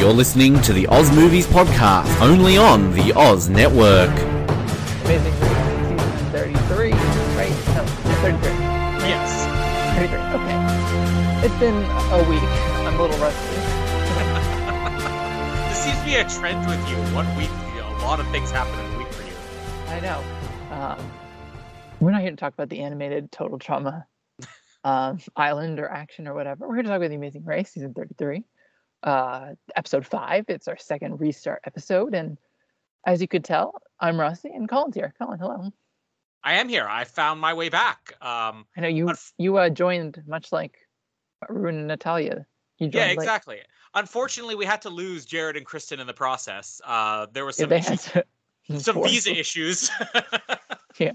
You're listening to the Oz Movies Podcast, only on the Oz Network. Amazing Race season 33, right? No, 33. Yes. 33, okay. It's been a week. I'm a little rusty. This seems to be a trend with you. One week, you know, a lot of things happen in a week for you. I know. Um, we're not here to talk about the animated Total Drama um, Island or action or whatever. We're here to talk about The Amazing Race, season 33, uh, episode 5. It's our second restart episode. And as you could tell, I'm Rusty and Colin's here. Colin, hello. I am here. I found my way back. Um, I know you Unf- you uh, joined much like Arun and Natalia. You joined yeah, exactly. Unfortunately, we had to lose Jared and Kristen in the process. Uh, there was some they issues, to some visa issues. Well,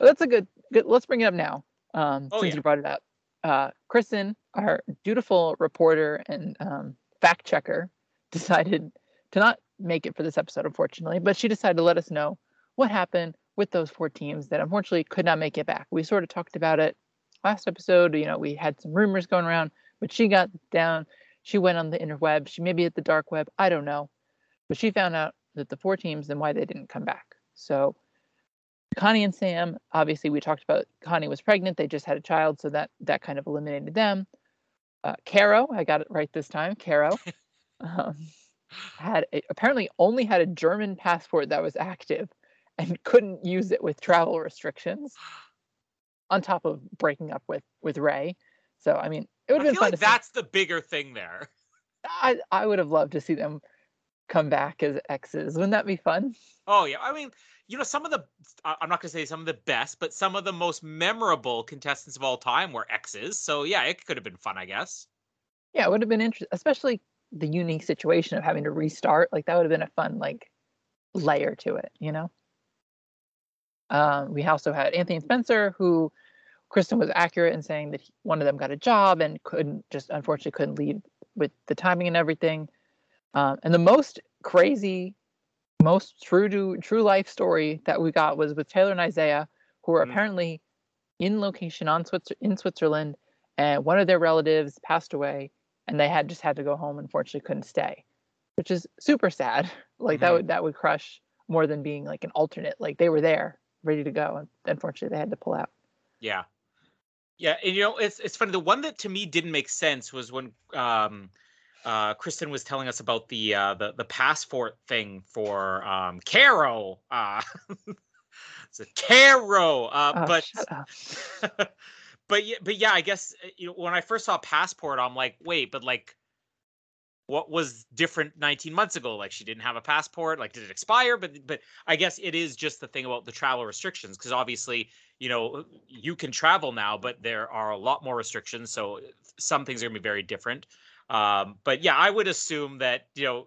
that's a good good. Let's bring it up now. Um, Oh, since yeah. you brought it up, uh, Kristen, our dutiful reporter and um, fact checker, decided to not make it for this episode, unfortunately. But she decided to let us know what happened with those four teams that unfortunately could not make it back. We sort of talked about it last episode. You know, we had some rumors going around, but she got down. She went on the interweb. She may be at the dark web. I don't know, but she found out that the four teams and why they didn't come back. So Connie and Sam, obviously, we talked about Connie was pregnant. They just had a child, so that that kind of eliminated them. Uh, Caro, I got it right this time. Caro um, had a, apparently only had a German passport that was active and couldn't use it with travel restrictions. On top of breaking up with with Ray, so I mean, it would have been feel fun like to see. that's the bigger thing there. I I would have loved to see them come back as exes. Wouldn't that be fun? Oh yeah, I mean, you know, some of the I'm not gonna say some of the best, but some of the most memorable contestants of all time were exes. So yeah, it could have been fun, I guess. Yeah, it would have been interesting, especially the unique situation of having to restart. Like that would have been a fun like layer to it, you know. Um, we also had Anthony Spencer, who Kristen was accurate in saying that he, one of them got a job and couldn't just unfortunately couldn't leave with the timing and everything. Um, and the most crazy, most true to true life story that we got was with Taylor and Isaiah, who were Mm. apparently in location on Switzer in Switzerland, and one of their relatives passed away, and they had just had to go home. Unfortunately, couldn't stay, which is super sad. Like that Mhm. would that would crush more than being like an alternate. Like they were there, ready to go, and unfortunately they had to pull out. Yeah. Yeah, and you know, it's it's funny. The one that to me didn't make sense was when um uh Kristen was telling us about the uh the, the passport thing for um Caro. Uh it's a Caro. Uh Oh, but but yeah, but yeah, I guess uh, you know when I first saw passport, I'm like, wait, but like what was different 19 months ago like she didn't have a passport like did it expire but but i guess it is just the thing about the travel restrictions because obviously you know you can travel now but there are a lot more restrictions so some things are going to be very different um but yeah i would assume that you know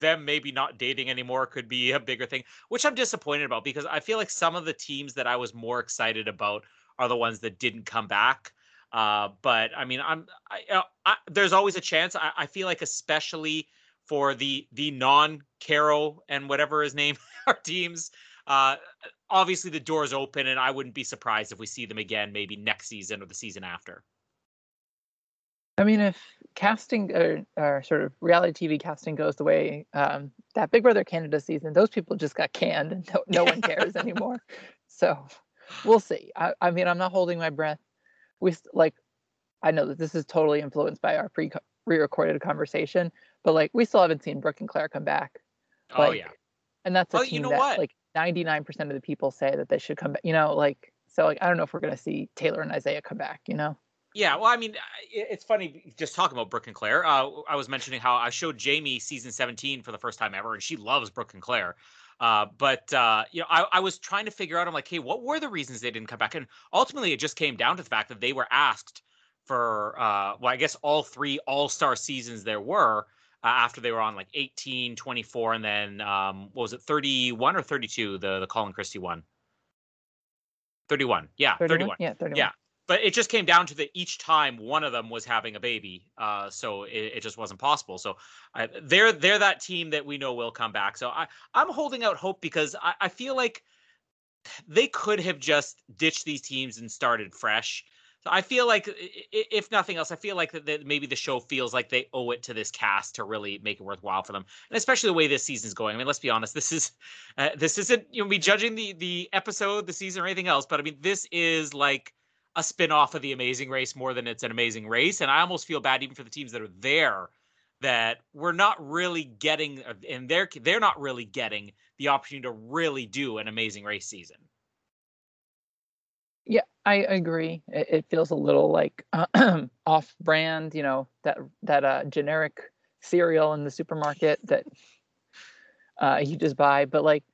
them maybe not dating anymore could be a bigger thing which i'm disappointed about because i feel like some of the teams that i was more excited about are the ones that didn't come back uh, but I mean, I'm I, uh, I, there's always a chance. I, I feel like, especially for the the non Caro and whatever his name are teams, uh, obviously the door's open, and I wouldn't be surprised if we see them again, maybe next season or the season after. I mean, if casting or, or sort of reality TV casting goes the way um, that Big Brother Canada season, those people just got canned and no, no one cares anymore. So we'll see. I, I mean, I'm not holding my breath. We like, I know that this is totally influenced by our pre pre-recorded conversation, but like, we still haven't seen Brooke and Claire come back. oh yeah, and that's a you team know that what? like 99% of the people say that they should come back. You know, like so like I don't know if we're gonna see Taylor and Isaiah come back. You know. Yeah, well, I mean, it's funny just talking about Brooke and Claire. Uh, I was mentioning how I showed Jamie season 17 for the first time ever, and she loves Brooke and Claire. Uh, but uh, you know, I, I, was trying to figure out. I'm like, hey, what were the reasons they didn't come back? And ultimately, it just came down to the fact that they were asked for, uh, well, I guess all three All Star seasons there were uh, after they were on like 18, 24, and then um, what was it, 31 or 32? The the Colin Christie one. 31. Yeah, 31. 31. Yeah, 31. Yeah. But it just came down to that each time one of them was having a baby, uh, so it, it, just wasn't possible. So I, they're they're that team that we know will come back. So I I'm holding out hope because I, I feel like they could have just ditched these teams and started fresh. So I feel like, if nothing else, I feel like that, maybe the show feels like they owe it to this cast to really make it worthwhile for them, and especially the way this season's going. I mean, let's be honest, this is uh, this isn't you know me judging the the episode, the season, or anything else, but I mean, this is like a spin-off of the Amazing Race more than it's an Amazing Race, and I almost feel bad even for the teams that are there that we're not really getting, and they're they're not really getting the opportunity to really do an Amazing Race season. Yeah, I agree. It, it feels a little like uh, off-brand, you know, that that uh, generic cereal in the supermarket that uh, you just buy. But like,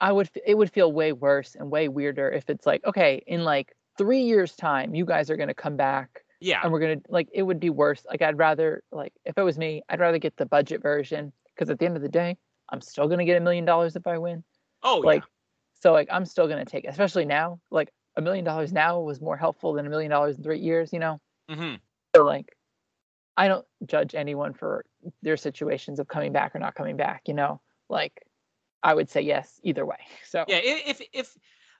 I would, it would feel way worse and way weirder if it's like, okay, in like three years' time, you guys are gonna come back. Yeah. And we're gonna like, it would be worse. Like, I'd rather like, if it was me, I'd rather get the budget version because at the end of the day, I'm still gonna get a million dollars if I win. Oh, like, yeah. so like, I'm still gonna take, it. especially now. Like, a million dollars now was more helpful than a million dollars in three years, you know? Mm-hmm. So, like, I don't judge anyone for their situations of coming back or not coming back, you know? Like, I would say yes either way. So, yeah, if, if,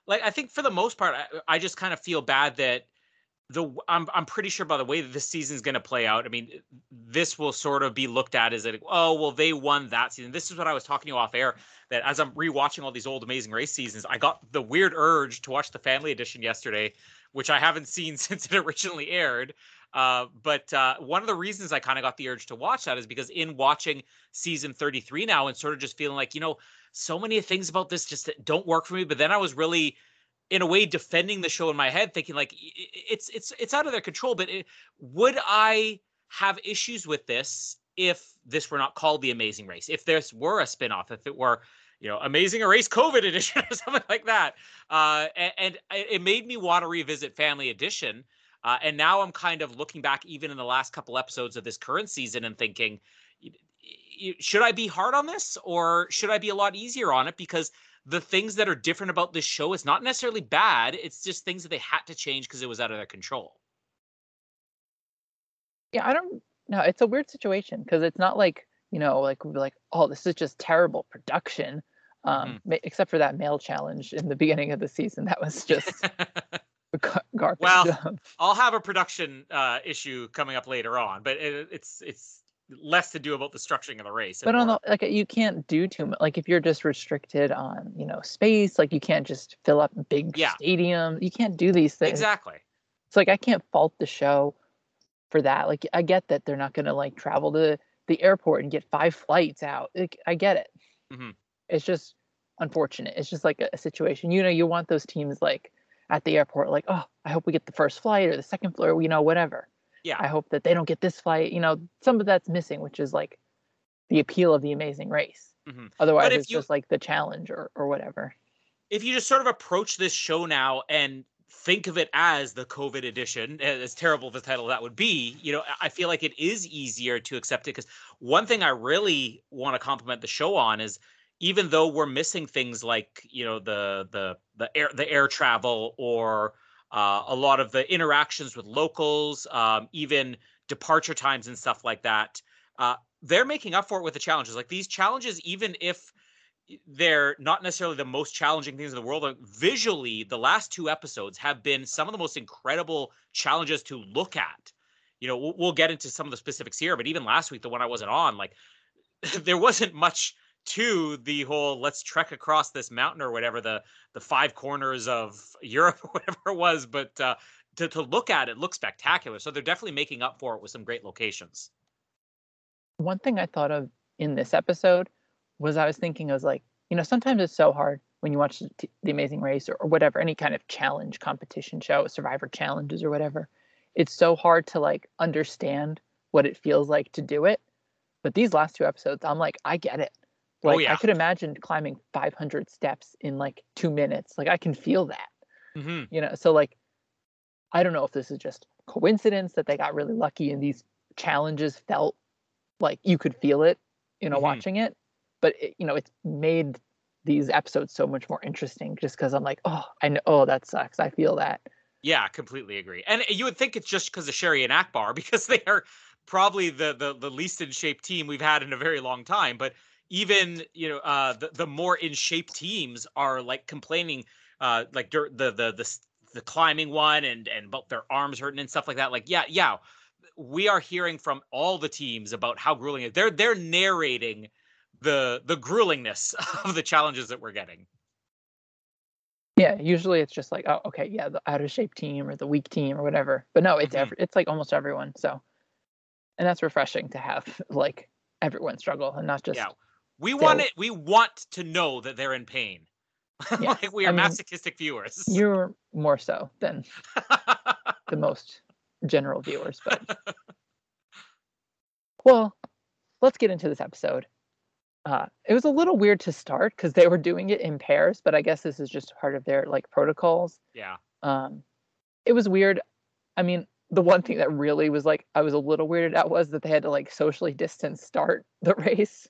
like, I think for the most part, I, I just kind of feel bad that the I'm I'm pretty sure by the way that this season's going to play out. I mean, this will sort of be looked at as a oh well they won that season. This is what I was talking to you off air that as I'm rewatching all these old Amazing Race seasons, I got the weird urge to watch the Family Edition yesterday, which I haven't seen since it originally aired. Uh, but uh, one of the reasons I kind of got the urge to watch that is because in watching season 33 now and sort of just feeling like you know so many things about this just don't work for me. But then I was really in a way defending the show in my head thinking like it's it's it's out of their control but it, would i have issues with this if this were not called the amazing race if this were a spin-off if it were you know amazing Race covid edition or something like that uh, and, and, it made me want to revisit family edition uh, and now i'm kind of looking back even in the last couple episodes of this current season and thinking should i be hard on this or should i be a lot easier on it because the things that are different about this show is not necessarily bad. It's just things that they had to change because it was out of their control. Yeah, I don't know. It's a weird situation because it's not like, you know, like we're like, oh, this is just terrible production. Um, mm-hmm. except for that male challenge in the beginning of the season. That was just garbage. Well, I'll have a production uh, issue coming up later on, but it, it's it's less to do about the structuring of the race. But on the like, you can't do too much. Like if you're just restricted on you know space, like you can't just fill up big yeah. stadiums. You can't do these things. Exactly. It's like I can't fault the show for that. Like I get that they're not going to like travel to the airport and get five flights out. Like, I get it. Mm-hmm. It's just unfortunate. It's just like a, a situation. You know, you want those teams like at the airport, like, oh, I hope we get the first flight or the second flight, or you know, whatever yeah i hope that they don't get this flight you know some of that's missing which is like the appeal of the amazing race mm-hmm. otherwise it's you, just like the challenge or, or whatever if you just sort of approach this show now and think of it as the covid edition as terrible the title that would be you know i feel like it is easier to accept it because one thing i really want to compliment the show on is even though we're missing things like you know the the the air the air travel or uh, a lot of the interactions with locals, um, even departure times and stuff like that. Uh, they're making up for it with the challenges. Like these challenges, even if they're not necessarily the most challenging things in the world, visually, the last two episodes have been some of the most incredible challenges to look at. You know, we'll, we'll get into some of the specifics here, but even last week, the one I wasn't on, like there wasn't much to the whole let's trek across this mountain or whatever the the five corners of Europe or whatever it was, but uh, to to look at it looks spectacular. So they're definitely making up for it with some great locations. One thing I thought of in this episode was I was thinking I was like, you know, sometimes it's so hard when you watch the, Amazing Race or, or whatever, any kind of challenge competition show, Survivor challenges or whatever. It's so hard to like understand what it feels like to do it. But these last two episodes, I'm like, I get it. Oh, Like yeah. I could imagine climbing 500 steps in like two minutes. Like I can feel that, hmm you know. So like, I don't know if this is just coincidence that they got really lucky and these challenges felt like you could feel it, you know, Mhm. watching it. But it, you know, it's made these episodes so much more interesting just because I'm like, oh, I know, oh, that sucks. I feel that. Yeah, completely agree. And you would think it's just because of Sherry and Akbar because they are probably the, the the least in shape team we've had in a very long time. But even you know uh, the the more in shape teams are like complaining, uh, like the the the the climbing one and and about their arms hurting and stuff like that. Like yeah yeah, we are hearing from all the teams about how grueling it. is. They're they're narrating the the gruelingness of the challenges that we're getting. Yeah, usually it's just like, oh, okay, yeah, the out of shape team or the weak team or whatever. But no, it's Mhm. every, it's like almost everyone. So, and that's refreshing to have like everyone struggle and not just yeah, we want it. We want to know that they're in pain. Yes, like we I are mean, masochistic viewers. you're more so than the most general viewers. But well, let's get into this episode. Uh, it was a little weird to start because they were doing it in pairs, but I guess this is just part of their like protocols. yeah. um it was weird i mean the one thing that really was like i was a little weirded out was that they had to like socially distance start the race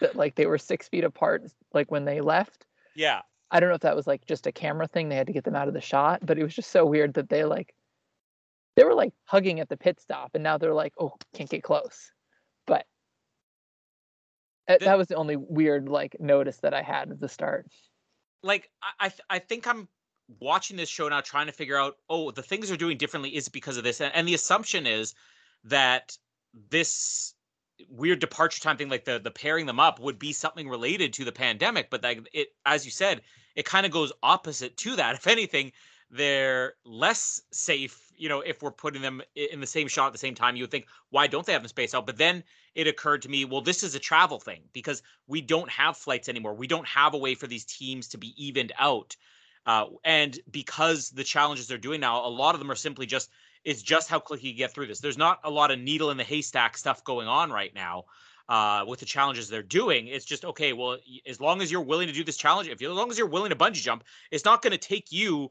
that like they were six feet apart like when they left. Yeah. i don't know if that was like just a camera thing they had to get them out of the shot but it was just so weird that they like they were like hugging at the pit stop and now they're like oh can't get close. But The- that was the only weird like notice that i had at the start. Like I I, th- I think I'm watching this show now trying to figure out oh the things they're doing differently is because of this and, and the assumption is that this weird departure time thing like the the pairing them up would be something related to the pandemic but like it as you said it kind of goes opposite to that. If anything they're less safe you know if we're putting them in the same shot at the same time you would think why don't they have them spaced out? But then it occurred to me well this is a travel thing because we don't have flights anymore. We don't have a way for these teams to be evened out. Uh, and because the challenges they're doing now a lot of them are simply just it's just how quick you get through this there's not a lot of needle in the haystack stuff going on right now uh, with the challenges they're doing it's just okay well as long as you're willing to do this challenge if you as long as you're willing to bungee jump it's not going to take you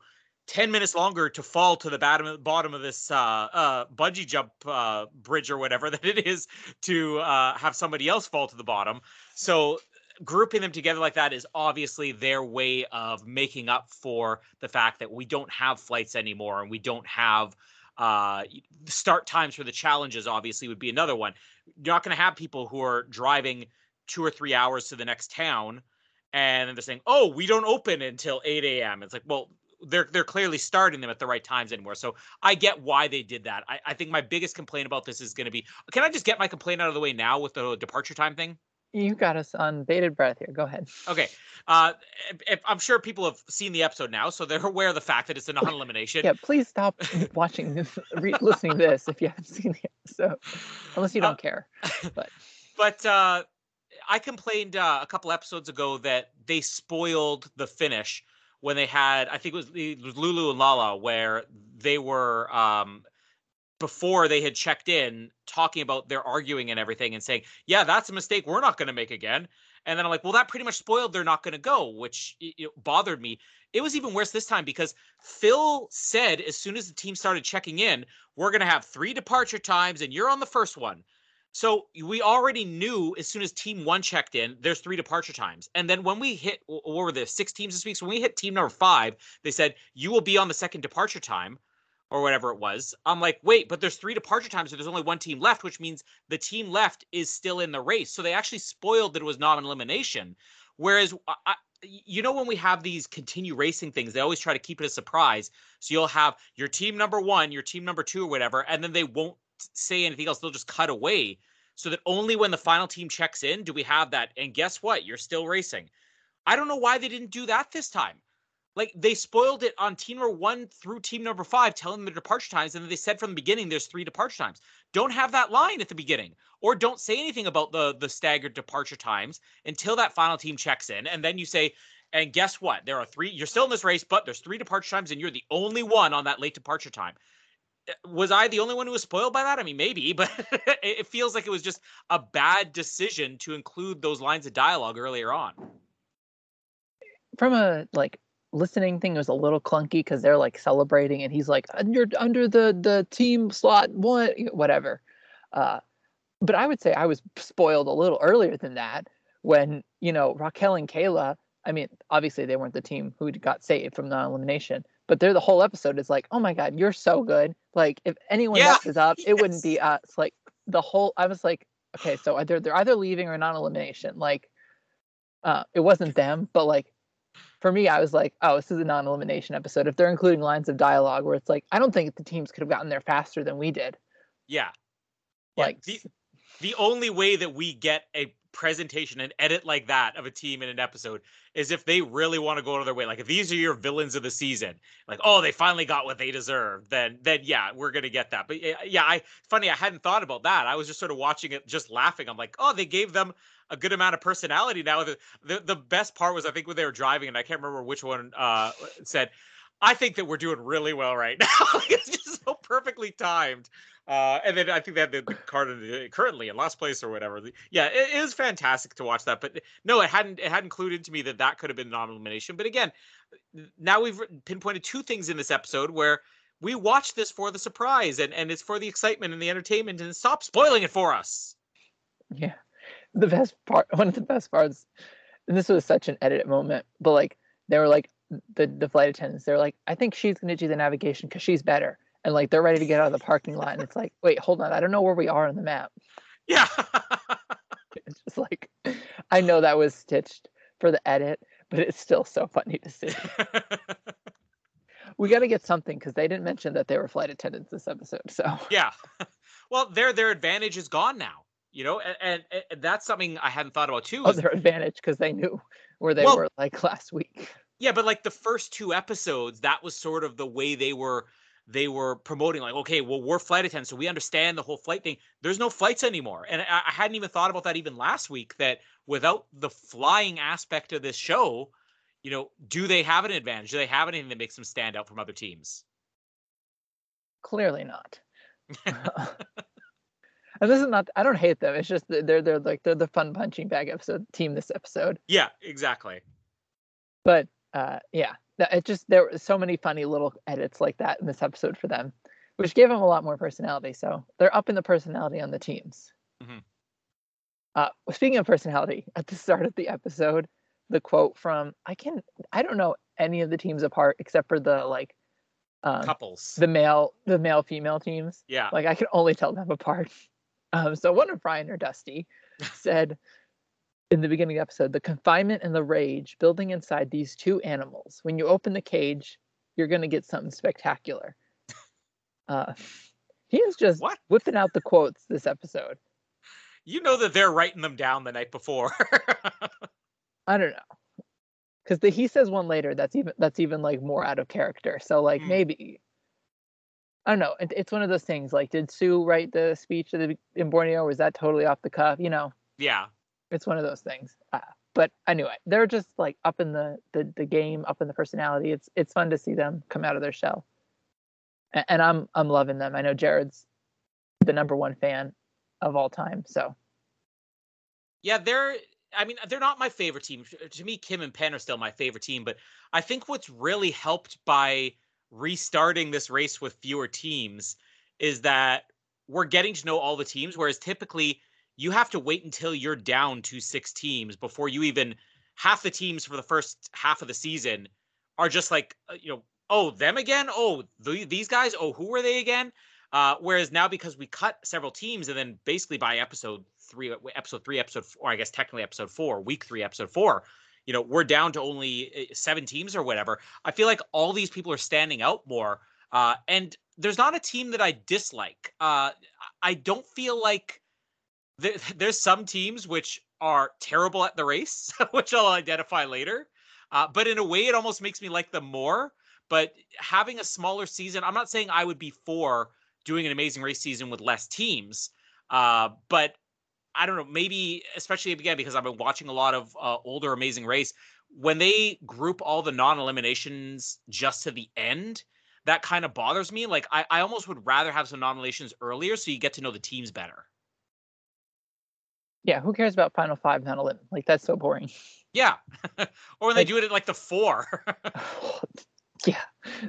10 minutes longer to fall to the bottom, bottom of this uh, uh, bungee jump uh, bridge or whatever that it is to uh, have somebody else fall to the bottom. So grouping them together like that is obviously their way of making up for the fact that we don't have flights anymore and we don't have uh, start times for the challenges. Obviously, would be another one. You're not going to have people who are driving two or three hours to the next town and then they're saying, "Oh, we don't open until 8 a.m." It's like, well, they're they're clearly starting them at the right times anymore. So I get why they did that. I, I think my biggest complaint about this is going to be, can I just get my complaint out of the way now with the departure time thing? You got us on bated breath here go ahead Okay. Uh, if, I'm sure people have seen the episode now, so they're aware of the fact that it's a non-elimination. Yeah, please stop watching this, re- listening to this if you haven't seen the episode, unless you Uh, don't care. But but uh, I complained uh, a couple episodes ago that they spoiled the finish when they had, I think it was, it was Lulu and Lala, where they were um, before they had checked in talking about their arguing and everything and saying, "Yeah, that's a mistake. We're not going to make again." And then I'm like, "Well, that pretty much spoiled they're not going to go," which bothered me. It was even worse this time because Phil said as soon as the team started checking in, "We're going to have three departure times, and you're on the first one." So we already knew as soon as team one checked in, there's three departure times. And then when we hit, wh- what were there, six teams this week? So when we hit team number five, they said, you will be on the second departure time or whatever it was. I'm like, wait, but there's three departure times. So there's only one team left, which means the team left is still in the race. So they actually spoiled that it was not an elimination. Whereas, I, you know, when we have these continue racing things, they always try to keep it a surprise. So you'll have your team number one, your team number two, or whatever, and then they won't say anything else. They'll just cut away so that only when the final team checks in do we have that. And guess what? You're still racing. I don't know why they didn't do that this time. Like they spoiled it on team number one through team number five, telling them the departure times, and then they said from the beginning there's three departure times. Don't have that line at the beginning, or don't say anything about the the staggered departure times until that final team checks in, and then you say, and guess what? There are three. You're still in this race, but there's three departure times, and you're the only one on that late departure time. Eh, was I the only one who was spoiled by that? I mean, maybe, but it feels like it was just a bad decision to include those lines of dialogue earlier on. From a like listening thing, was a little clunky because they're like celebrating, and he's like under under the the team slot one whatever. Uh, but I would say I was spoiled a little earlier than that when you know Raquel and Cayla I mean, obviously they weren't the team who got saved from non-elimination, but they're the whole episode is like, oh my god, you're so good. Like if anyone yeah, messes up, yes. it wouldn't be us. Like the whole, I was like, okay, so either they're either leaving or non-elimination. Like, uh, it wasn't them, but like for me, I was like, oh, this is a non-elimination episode. If they're including lines of dialogue where it's like, I don't think the teams could have gotten there faster than we did. Yeah. Like yeah, the, the only way that we get a presentation and edit like that of a team in an episode is if they really want to go out of their way. Like if these are your villains of the season, like oh they finally got what they deserve, then then yeah we're gonna get that. But yeah, I funny I hadn't thought about that. I was just sort of watching it, just laughing. I'm like oh they gave them a good amount of personality now. The the, the best part was I think when they were driving and I can't remember which one uh, said. I think that we're doing really well right now. it's just so perfectly timed. Uh, and then I think they have the, card currently in last place or whatever. Yeah, it, is fantastic to watch that. But no, it hadn't it hadn't clued into me that that could have been non-elimination. But again, now we've pinpointed two things in this episode where we watch this for the surprise and and it's for the excitement and the entertainment and stop spoiling it for us. Yeah, the best part, one of the best parts, and this was such an edit moment, but like they were like the the flight attendants, they're like, I think she's going to do the navigation because she's better and like they're ready to get out of the parking lot and it's like wait hold on i don't know where we are on the map. Yeah. It's just like i know that was stitched for the edit but it's still so funny to see. We got to get something because they didn't mention that they were flight attendants this episode so. Yeah. Well their their advantage is gone now you know and, and, and that's something i hadn't thought about too oh, their advantage because they knew where they well, were like last week. Yeah but like the first two episodes that was sort of the way they were they were promoting like, okay, well, we're flight attendants, so we understand the whole flight thing. There's no flights anymore, and I, I hadn't even thought about that even last week. That without the flying aspect of this show, you know, do they have an advantage? Do they have anything that makes them stand out from other teams? Clearly not. and this is not. I don't hate them. It's just they're they're like they're the fun punching bag episode team this episode. Yeah, exactly. But uh, yeah, it just there were so many funny little edits like that in this episode for them, which gave them a lot more personality. So they're up in the personality on the teams. Mm-hmm. Uh, speaking of personality, at the start of the episode, the quote from I can I don't know any of the teams apart except for the like um, couples, the male the male female teams. Yeah, like I can only tell them apart. Um, so one of Ryan or Dusty said in the beginning of the episode, the confinement and the rage building inside these two animals. When you open the cage, you're going to get something spectacular. Uh, he is just what? whipping out the quotes this episode. You know that they're writing them down the night before. I don't know, because he says one later that's even that's even like more out of character. So like mm. maybe I don't know. It, it's one of those things. Like, did Sue write the speech the, in Borneo? Was that totally off the cuff? You know. Yeah it's one of those things. Uh, but anyway, they're just like up in the, the the game, up in the personality. It's it's fun to see them come out of their shell, and, and I'm I'm loving them. I know Jared's the number one fan of all time. So yeah, they're. I mean, they're not my favorite team. To me, Kim and Penn are still my favorite team. But I think what's really helped by restarting this race with fewer teams is that we're getting to know all the teams. Whereas typically you have to wait until you're down to six teams before you even half the teams for the first half of the season are just like uh, you know oh them again? Oh the, these guys? Oh who were they again? Uh, whereas now because we cut several teams and then basically by episode three episode three episode four i guess technically episode four week three episode four you know we're down to only uh, seven teams or whatever i feel like all these people are standing out more uh, and there's not a team that i dislike. Uh, i don't feel like there, there's some teams which are terrible at the race, which I'll identify later. Uh, but in a way, it almost makes me like them more. But having a smaller season, I'm not saying I would be for doing an amazing race season with less teams. Uh, but I don't know, maybe especially again because I've been watching a lot of uh, older Amazing Race. When they group all the non-eliminations just to the end, that kind of bothers me. Like I, I almost would rather have some non-eliminations earlier so you get to know the teams better. Yeah, who cares about Final Five non eliminated? Like that's so boring. Yeah, or when Like- they do it at like the four. yeah,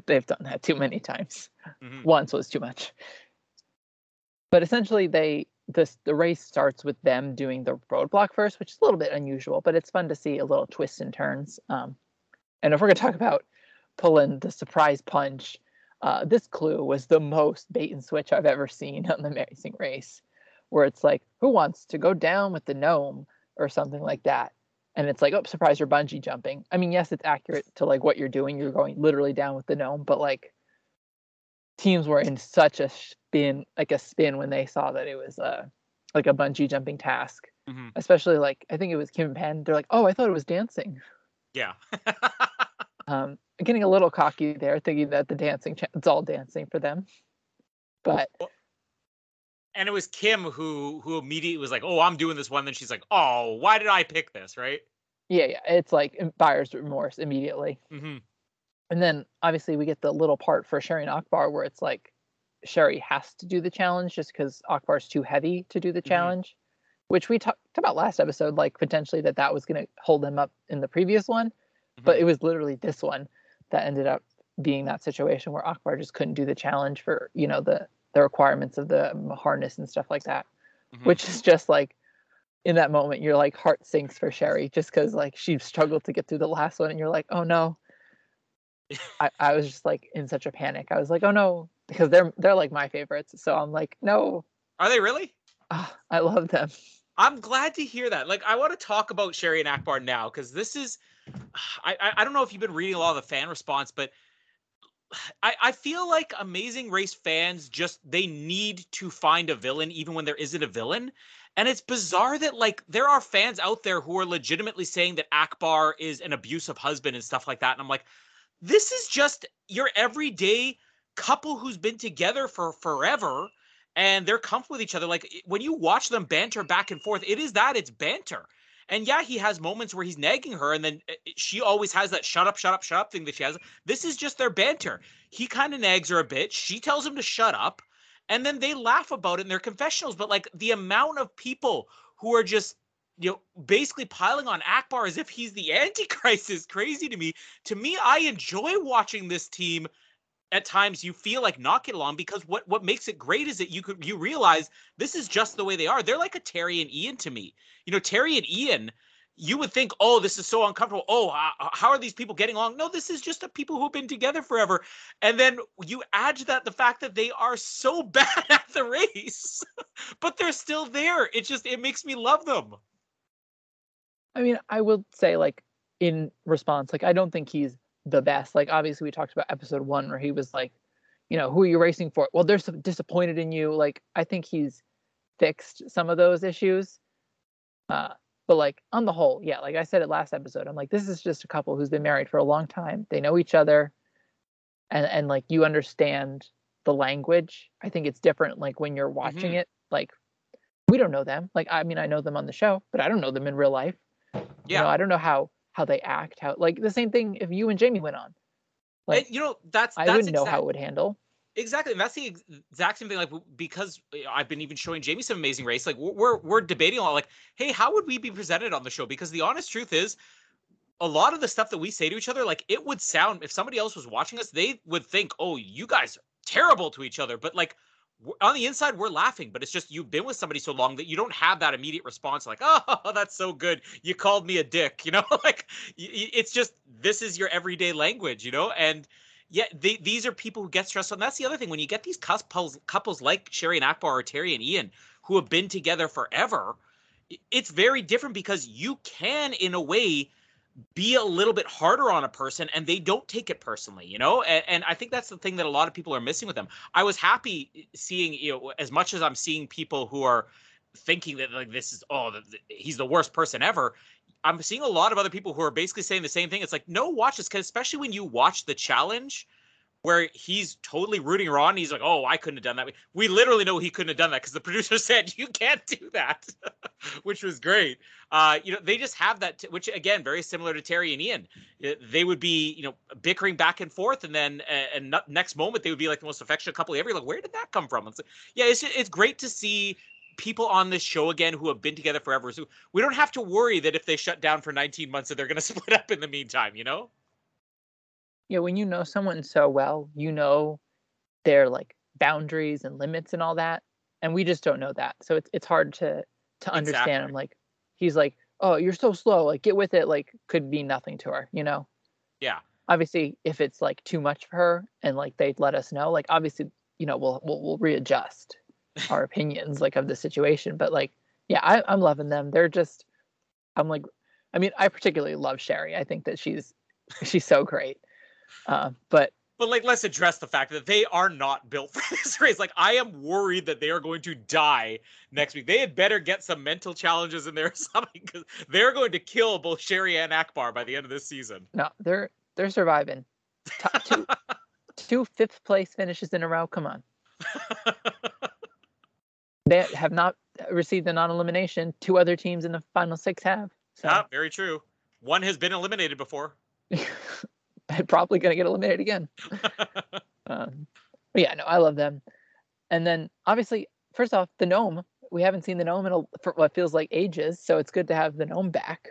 they've done that too many times. Mhm. Once was too much. But essentially, they this the race starts with them doing the roadblock first, which is a little bit unusual, but it's fun to see a little twists and turns. Um, and if we're gonna talk about pulling the surprise punch, uh, this clue was the most bait and switch I've ever seen on the Amazing Race, where it's like, who wants to go down with the gnome or something like that, and it's like, oh, surprise, you're bungee jumping. I mean, yes, it's accurate to like what you're doing. You're going literally down with the gnome, but like teams were in such a spin, like a spin when they saw that it was a like a bungee jumping task. Mhm. Especially like I think it was Kim and Penn. They're like, oh, I thought it was dancing. Yeah. Um, getting a little cocky there, thinking that the dancing cha- it's all dancing for them. But and it was Kim who who immediately was like, "Oh, I'm doing this one." Then she's like, "Oh, why did I pick this?" Right? yeah, yeah, it's like buyer's remorse immediately. Mm-hmm. And then obviously we get the little part for Sherry and Akbar where it's like Sherry has to do the challenge just because Akbar's too heavy to do the Mhm. challenge, which we talked about last episode, like potentially that that was going to hold them up in the previous one, but Mhm. it was literally this one that ended up being that situation where Akbar just couldn't do the challenge for you know the the requirements of the um, harness and stuff like that, Mhm. which is just like in that moment your like heart sinks for Sherry just because like she struggled to get through the last one and you're like oh no I, I was just like in such a panic. I was like, oh no, because they're they're like my favorites. So I'm like, no, Are they really? ah, I love them. I'm glad to hear that. Like, I want to talk about Sherry and Akbar now because this is, I, I I don't know if you've been reading a lot of the fan response, but I I feel like Amazing Race fans just they need to find a villain even when there isn't a villain, and it's bizarre that like there are fans out there who are legitimately saying that Akbar is an abusive husband and stuff like that, and I'm like, this is just your everyday couple who's been together for forever and they're comfortable with each other. Like when you watch them banter back and forth, it is that it's banter. And yeah, he has moments where he's nagging her, and then uh, she always has that shut up, shut up, shut up thing that she has. This is just their banter. He kind of nags her a bit. She tells him to shut up, and then they laugh about it in their confessionals. But like the amount of people who are just you know basically piling on Akbar as if he's the Antichrist is crazy to me. To me, I enjoy watching this team at times you feel like not get along because what what makes it great is that you could you realize this is just the way they are. They're like a Terry and Ian to me. You know, Terry and Ian, you would think, oh, this is so uncomfortable. Oh, how, are these people getting along? No, this is just a people who've been together forever. And then you add to that the fact that they are so bad at the race, but they're still there. It just it makes me love them. I mean, I will say like in response, like I don't think he's the best. Like obviously we talked about episode one where he was like, you know, who are you racing for? Well, they're so disappointed in you. Like I think he's fixed some of those issues. Uh, but like on the whole, yeah, like I said it last episode, I'm like, this is just a couple who's been married for a long time. They know each other, and and like you understand the language. I think it's different like when you're watching Mhm. it. Like we don't know them. Like I mean, I know them on the show, but I don't know them in real life. You Yeah. know, I don't know how how they act. How like the same thing if you and Jamie went on. Like and you know, that's I that's wouldn't know how it would handle. Exactly, and that's the exact same thing. Like because uh, I've been even showing Jamie some amazing race. Like we're we're, debating a lot. Like, hey, how would we be presented on the show? Because the honest truth is, a lot of the stuff that we say to each other, like it would sound if somebody else was watching us, they would think, oh, you guys are terrible to each other. But like on the inside, we're laughing. But it's just you've been with somebody so long that you don't have that immediate response, like, oh, that's so good. You called me a dick, you know? like it's just this is your everyday language, you know, and yeah, they, these are people who get stressed. And that's the other thing. When you get these couples, couples like Sherry and Akbar or Terry and Ian, who have been together forever, it's very different because you can, in a way, be a little bit harder on a person and they don't take it personally, you know? And, and I think that's the thing that a lot of people are missing with them. I was happy eh, seeing, you know, as much as I'm seeing people who are thinking that like this is, oh, the, the- he's the worst person ever. I'm seeing a lot of other people who are basically saying the same thing. It's like, no, watch this, because especially when you watch the challenge, where he's totally rooting her on. He's like, "Oh, I couldn't have done that." We literally know he couldn't have done that because the producer said you can't do that, which was great. Uh, you know, they just have that, t- which again, very similar to Terry and Ian. They would be, you know, bickering back and forth, and then uh, and next moment they would be like the most affectionate couple ever. Like, where did that come from? It's like, yeah, it's it's great to see people on this show again who have been together forever. So we don't have to worry that if they shut down for 19 months that they're going to split up in the meantime. You know you know, when you know someone so well, you know their like boundaries and limits and all that. And we just don't know that. So it's it's hard to to understand. Exactly. I'm like, he's like, Oh, you're so slow, like get with it, like could be nothing to her, you know? Yeah. Obviously, if it's like too much for her and like they'd let us know, like obviously, you know, we'll we'll, we'll readjust our opinions like of the situation. But like, yeah, I, I'm loving them. They're just I'm like I mean, I particularly love Sherry. I think that she's she's so great. Uh, but but like let's address the fact that they are not built for this race. Like i am worried that they are going to die next week. They had better get some mental challenges in there or something because they're going to kill both sherry and akbar by the end of this season. No they're they're surviving. Two, two fifth place finishes in a row. Come on. They have not received a non-elimination two other teams in the final six have so. yeah very true. One has been eliminated before probably going to get eliminated again. um, yeah, no, I love them. And then obviously, first off, the gnome. We haven't seen the gnome in a, for what feels like ages, so it's good to have the gnome back.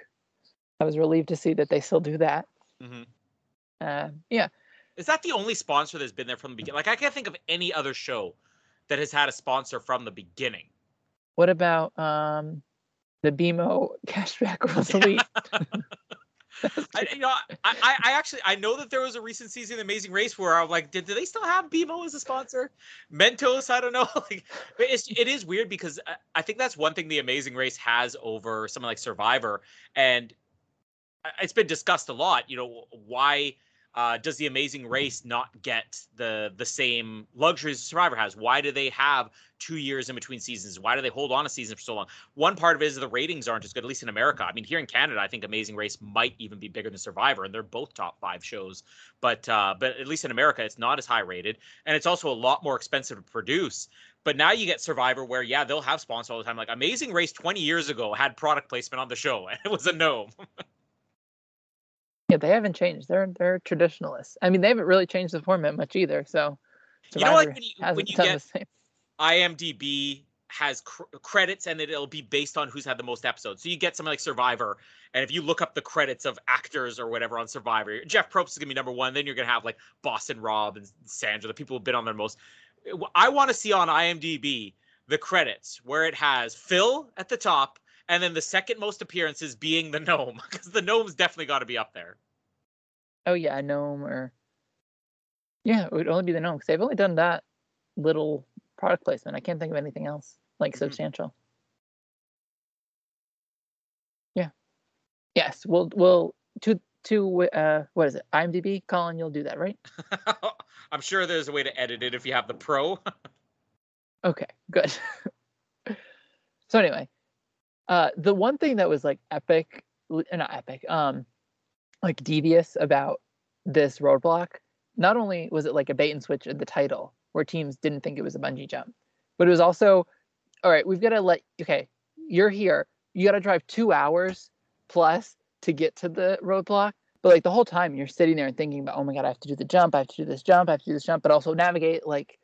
I was relieved to see that they still do that. Mm-hmm. Uh, yeah. Is that the only sponsor that's been there from the beginning? Like, I can't think of any other show that has had a sponsor from the beginning. What about um, the BMO Cashback Rosalie? I, you know, I, I actually I know that there was a recent season of Amazing Race where I'm like, did, do they still have BMO as a sponsor? Mentos, I don't know. like, it's it is weird because uh, I think that's one thing the Amazing Race has over something like Survivor, and uh, it's been discussed a lot. You know, why uh, does the Amazing Race not get the the same luxuries Survivor has? Why do they have two years in between seasons? Why do they hold on a season for so long? One part of it is the ratings aren't as good, at least in America. I mean, here in Canada, I think Amazing Race might even be bigger than Survivor, and they're both top five shows. But uh, but at least in America, it's not as high rated, and it's also a lot more expensive to produce. But now you get Survivor, where yeah, they'll have sponsors all the time. Like Amazing Race 20 years ago had product placement on the show, and it was a gnome. Yeah, they haven't changed. They're they're traditionalists. I mean, they haven't really changed the format much either. So, Survivor you know, like when you, when you get IMDb has cr- credits and it'll be based on who's had the most episodes. So you get something like Survivor, and if you look up the credits of actors or whatever on Survivor, Jeff Probst is gonna be number one. Then you're gonna have like Boston Rob and Sandra, the people who've been on there most. I want to see on IMDb the credits where it has Phil at the top and then the second most appearances being the gnome because the gnome's definitely got to be up there. Oh yeah, gnome or yeah, it would only be the gnome because they've only done that little product placement. I can't think of anything else like mm-hmm. substantial. Yeah. Yes, we'll we'll to to uh what is it IMDb? Colin, you'll do that, right? I'm sure there's a way to edit it if you have the pro. okay, good. so anyway, uh, the one thing that was like epic, not epic, um, like devious about this roadblock, not only was it like a bait and switch in the title where teams didn't think it was a bungee jump, but it was also, all right, we've got to let, okay, you're here, you got to drive two hours plus to get to the roadblock. But like the whole time you're sitting there and thinking about, oh my God, I have to do the jump, I have to do this jump, I have to do this jump, but also navigate like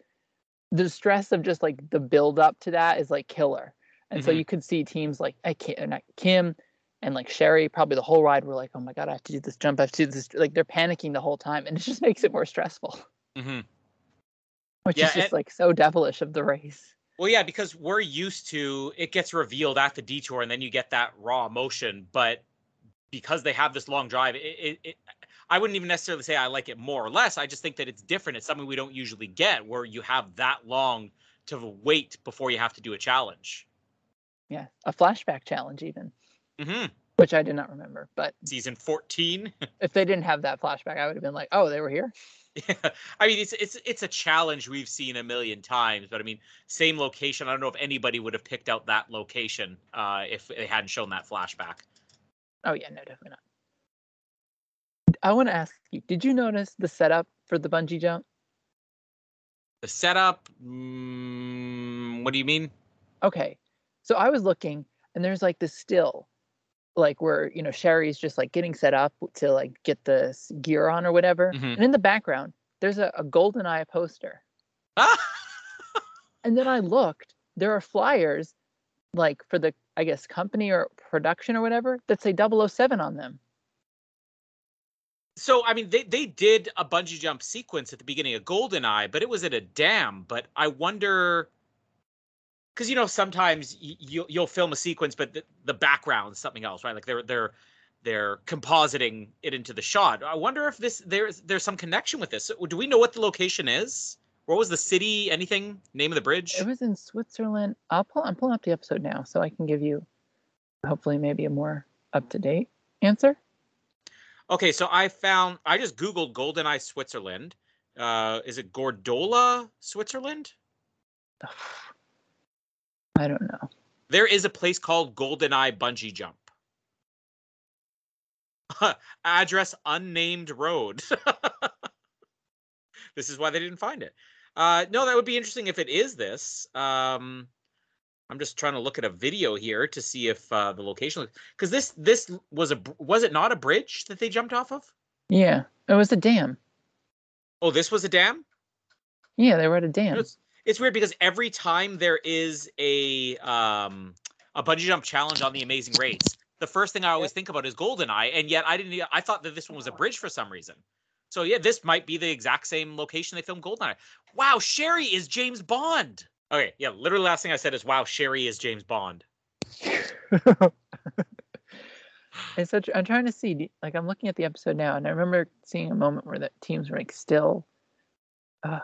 the stress of just like the build up to that is like killer. And mm-hmm. so you could see teams like not Kim and like Sherry, probably the whole ride were like, oh my God, I have to do this jump. I have to do this. Like they're panicking the whole time. And it just makes it more stressful. Mm-hmm. Which yeah, is just and, like so devilish of the race. Well, yeah, because we're used to it gets revealed at the detour and then you get that raw emotion. But because they have this long drive, it, it, it I wouldn't even necessarily say I like it more or less. I just think that it's different. It's something we don't usually get where you have that long to wait before you have to do a challenge. Yeah, a flashback challenge even. Mm-hmm. Which I did not remember, but season fourteen. if they didn't have that flashback, I would have been like, "Oh, they were here." Yeah, I mean, it's it's it's a challenge we've seen a million times, but I mean, same location. I don't know if anybody would have picked out that location uh, if they hadn't shown that flashback. Oh yeah, no, definitely not. I want to ask you, did you notice the setup for the bungee jump? The setup. Mm, what do you mean? Okay. So I was looking and there's like this still like where, you know, Sherry's just like getting set up to like get the gear on or whatever. Mhm. And in the background, there's a, a golden eye poster. And then I looked, there are flyers like for the I guess company or production or whatever that say 007 on them. So I mean, they they did a bungee jump sequence at the beginning of Goldeneye, but it was at a dam. But I wonder, because you know sometimes you'll you'll film a sequence, but the, the background's something else, right? Like they're they're they're compositing it into the shot. I wonder if this there's there's some connection with this. Do we know what the location is? What was the city? Anything? Name of the bridge? It was in Switzerland. I'll pull I'm pulling up the episode now so I can give you hopefully maybe a more up to date answer. Okay, so I found I just googled Goldeneye Switzerland. Uh, is it Gordola, Switzerland? I don't know. There is a place called Goldeneye Bungee Jump. Address unnamed road. this is why they didn't find it. Uh, no, that would be interesting if it is this. Um, I'm just trying to look at a video here to see if uh, the location because this this was a was it not a bridge that they jumped off of? Yeah, it was a dam. Oh, this was a dam. Yeah, they were at a dam. it's, it's weird because every time there is a um a bungee jump challenge on the Amazing Race, the first thing I always think about is Goldeneye, and yet I didn't. I thought that this one was a bridge for some reason. So yeah, this might be the exact same location they filmed Goldeneye. Wow, Sheri is James Bond. Okay, yeah, literally last thing I said is wow, Sheri is James Bond. it's such. I'm trying to see. Like I'm looking at the episode now, and I remember seeing a moment where the teams were like still. Uh,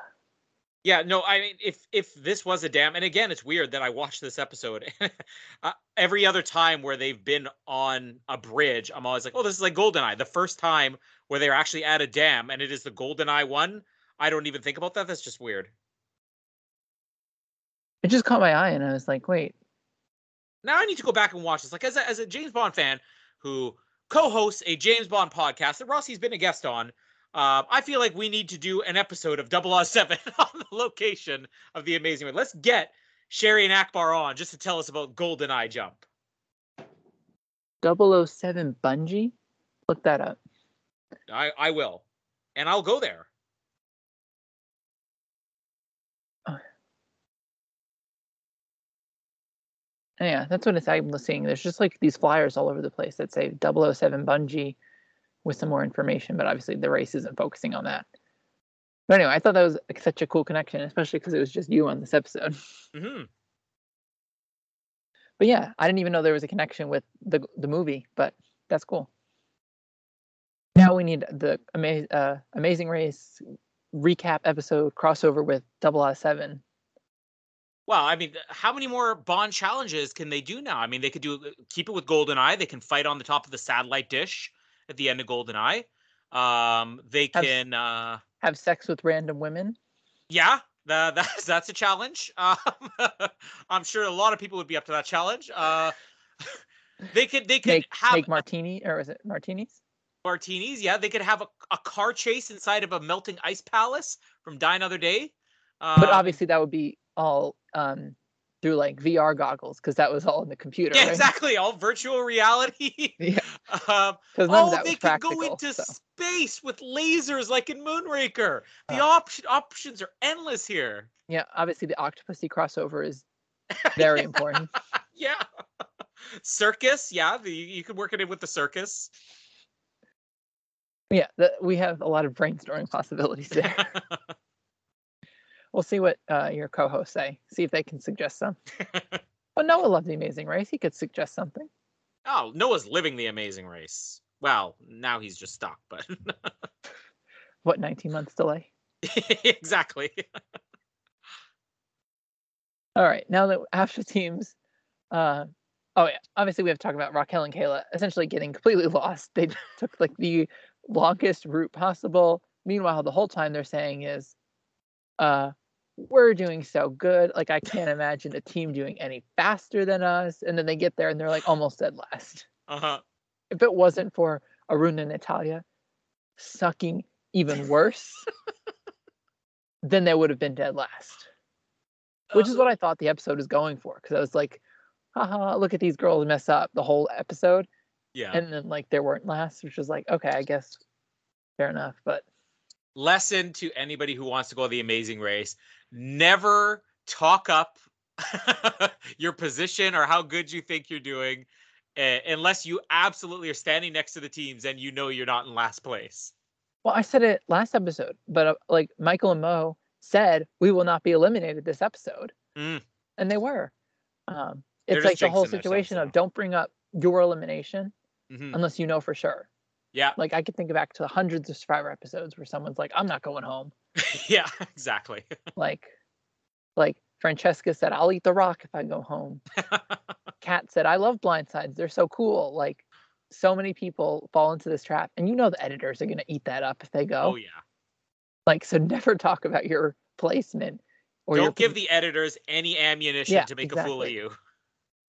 Yeah, no, I mean, if if this was a dam, and again, it's weird that I watched this episode. uh, every other time where they've been on a bridge, I'm always like, oh, this is like Goldeneye. The first time where they're actually at a dam, and it is the Goldeneye one, I don't even think about that. That's just weird. it just caught my eye, and I was like, wait. Now I need to go back and watch this. Like as a, as a James Bond fan who co-hosts a James Bond podcast that Rossi's been a guest on. Uh, I feel like we need to do an episode of 007 on the location of the Amazing Race. Let's get Sheri and Akbar on just to tell us about Goldeneye Jump. 007 bungee. Look that up. I, I will. And I'll go there. Yeah, that's what it's I'm seeing. There's just like these flyers all over the place that say 007 bungee with some more information, but obviously the race isn't focusing on that. But anyway, I thought that was such a cool connection, especially because it was just you on this episode. hmm But yeah, I didn't even know there was a connection with the the movie, but that's cool. Now we need the ama- uh, Amazing Race recap episode crossover with 007. Well, I mean, how many more Bond challenges can they do now? I mean, they could do keep it with GoldenEye. They can fight on the top of the satellite dish at the end of GoldenEye. Um, they Have- can, uh, Have sex with random women. yeah, that, that's that's a challenge. Um, I'm sure a lot of people would be up to that challenge. Uh, they could they could Make, have make martini, or is it martinis? martinis. Yeah, they could have a, a car chase inside of a melting ice palace from Die Another Day. But Um, obviously, that would be all um, through like VR goggles because that was all in the computer. yeah, right? exactly. All virtual reality. Yeah, um, oh, they can go into so. space with lasers like in Moonraker. The Uh. option options are endless here. Yeah, obviously the Octopussy crossover is very important. Yeah. circus, yeah, the, you could work it in with the circus. Yeah, the, we have a lot of brainstorming possibilities there. We'll see what uh, your co-hosts say. See if they can suggest some. Oh, Noah loved the Amazing Race. He could suggest something. oh, Noah's living the amazing race. Well, now he's just stuck, but What 19 months delay? exactly. All right, now that after teams, uh, oh yeah, obviously we have to talk about Raquel and Cayla essentially getting completely lost. They took like the longest route possible. Meanwhile, the whole time they're saying is, uh, we're doing so good. Like I can't imagine a team doing any faster than us. And then they get there and they're like almost dead last. Uh-huh. if it wasn't for Arun and Natalia sucking even worse, then they would have been dead last. Which is what I thought the episode was going for. Because I was like, haha, look at these girls mess up the whole episode. Yeah. And then like they weren't last, which was like, okay, I guess fair enough. But Lesson to anybody who wants to go to the amazing race. Never talk up your position or how good you think you're doing uh, unless you absolutely are standing next to the teams and you know you're not in last place. well, I said it last episode, but uh, like Michael and Mo said, we will not be eliminated this episode. Mm. And they were. Um, They're it's like the whole situation of don't bring up your elimination Mhm. unless you know for sure. Yeah. Like I could think back to hundreds of Survivor episodes where someone's like, "I'm not going home." yeah, exactly. Like, like Francesca said, "I'll eat the rock if I go home." Kat said, "I love blindsides. They're so cool." Like, so many people fall into this trap, and you know the editors are gonna eat that up if they go. oh yeah. Like, so never talk about your placement or your Don't give the editors any ammunition Yeah, to make a fool of you.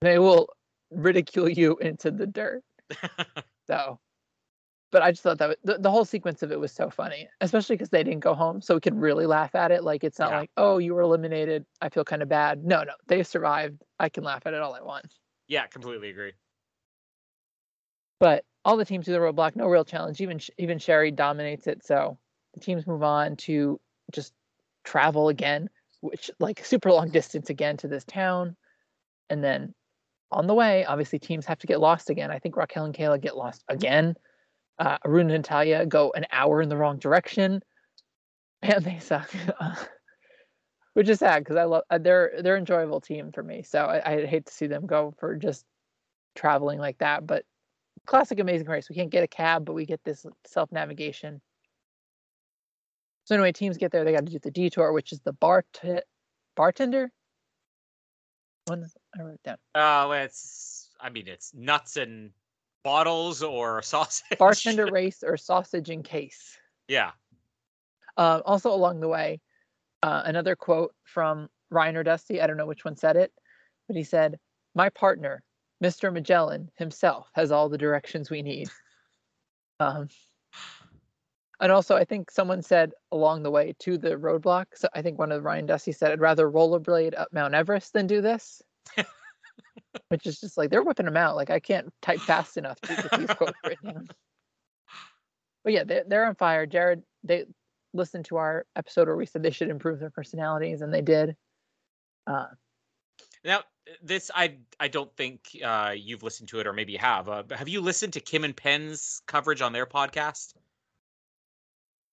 They will ridicule you into the dirt. So, but I just thought that was, the, the whole sequence of it was so funny, especially because they didn't go home, so we could really laugh at it. Like it's not Yeah. like, oh, you were eliminated. I feel kind of bad. No, no, they survived. I can laugh at it all I want. yeah, completely agree. But all the teams do the roadblock, no real challenge. Even even Sheri dominates it. So the teams move on to just travel again, which like super long distance again to this town, and then on the way, obviously teams have to get lost again. I think Raquel and Cayla get lost again. Uh, Arun and Natalia go an hour in the wrong direction, and they suck. Which is sad because I love uh, they're they're enjoyable team for me. So I, I hate to see them go for just traveling like that. But classic Amazing Race. We can't get a cab, but we get this self navigation. So anyway, teams get there. They got to do the detour, which is the bar bartender. One I wrote down. Uh, it's I mean it's nuts and bottles or sausage. Bartender race or sausage in case. yeah. Uh, also along the way, uh, another quote from Ryan or Dusty. I don't know which one said it, but he said, "My partner, Mr. Magellan himself, has all the directions we need." Um, and also, I think someone said along the way to the roadblock. So I think one of Ryan Dusty said, "I'd rather rollerblade up Mount Everest than do this." Which is just like they're whipping them out. Like I can't type fast enough to get these quotes written down. But yeah, they're, they're on fire. Jared, they listened to our episode where we said they should improve their personalities, and they did. Uh, Now this I I don't think uh, you've listened to it or maybe you have. Uh, have you listened to Kim and Penn's coverage on their podcast?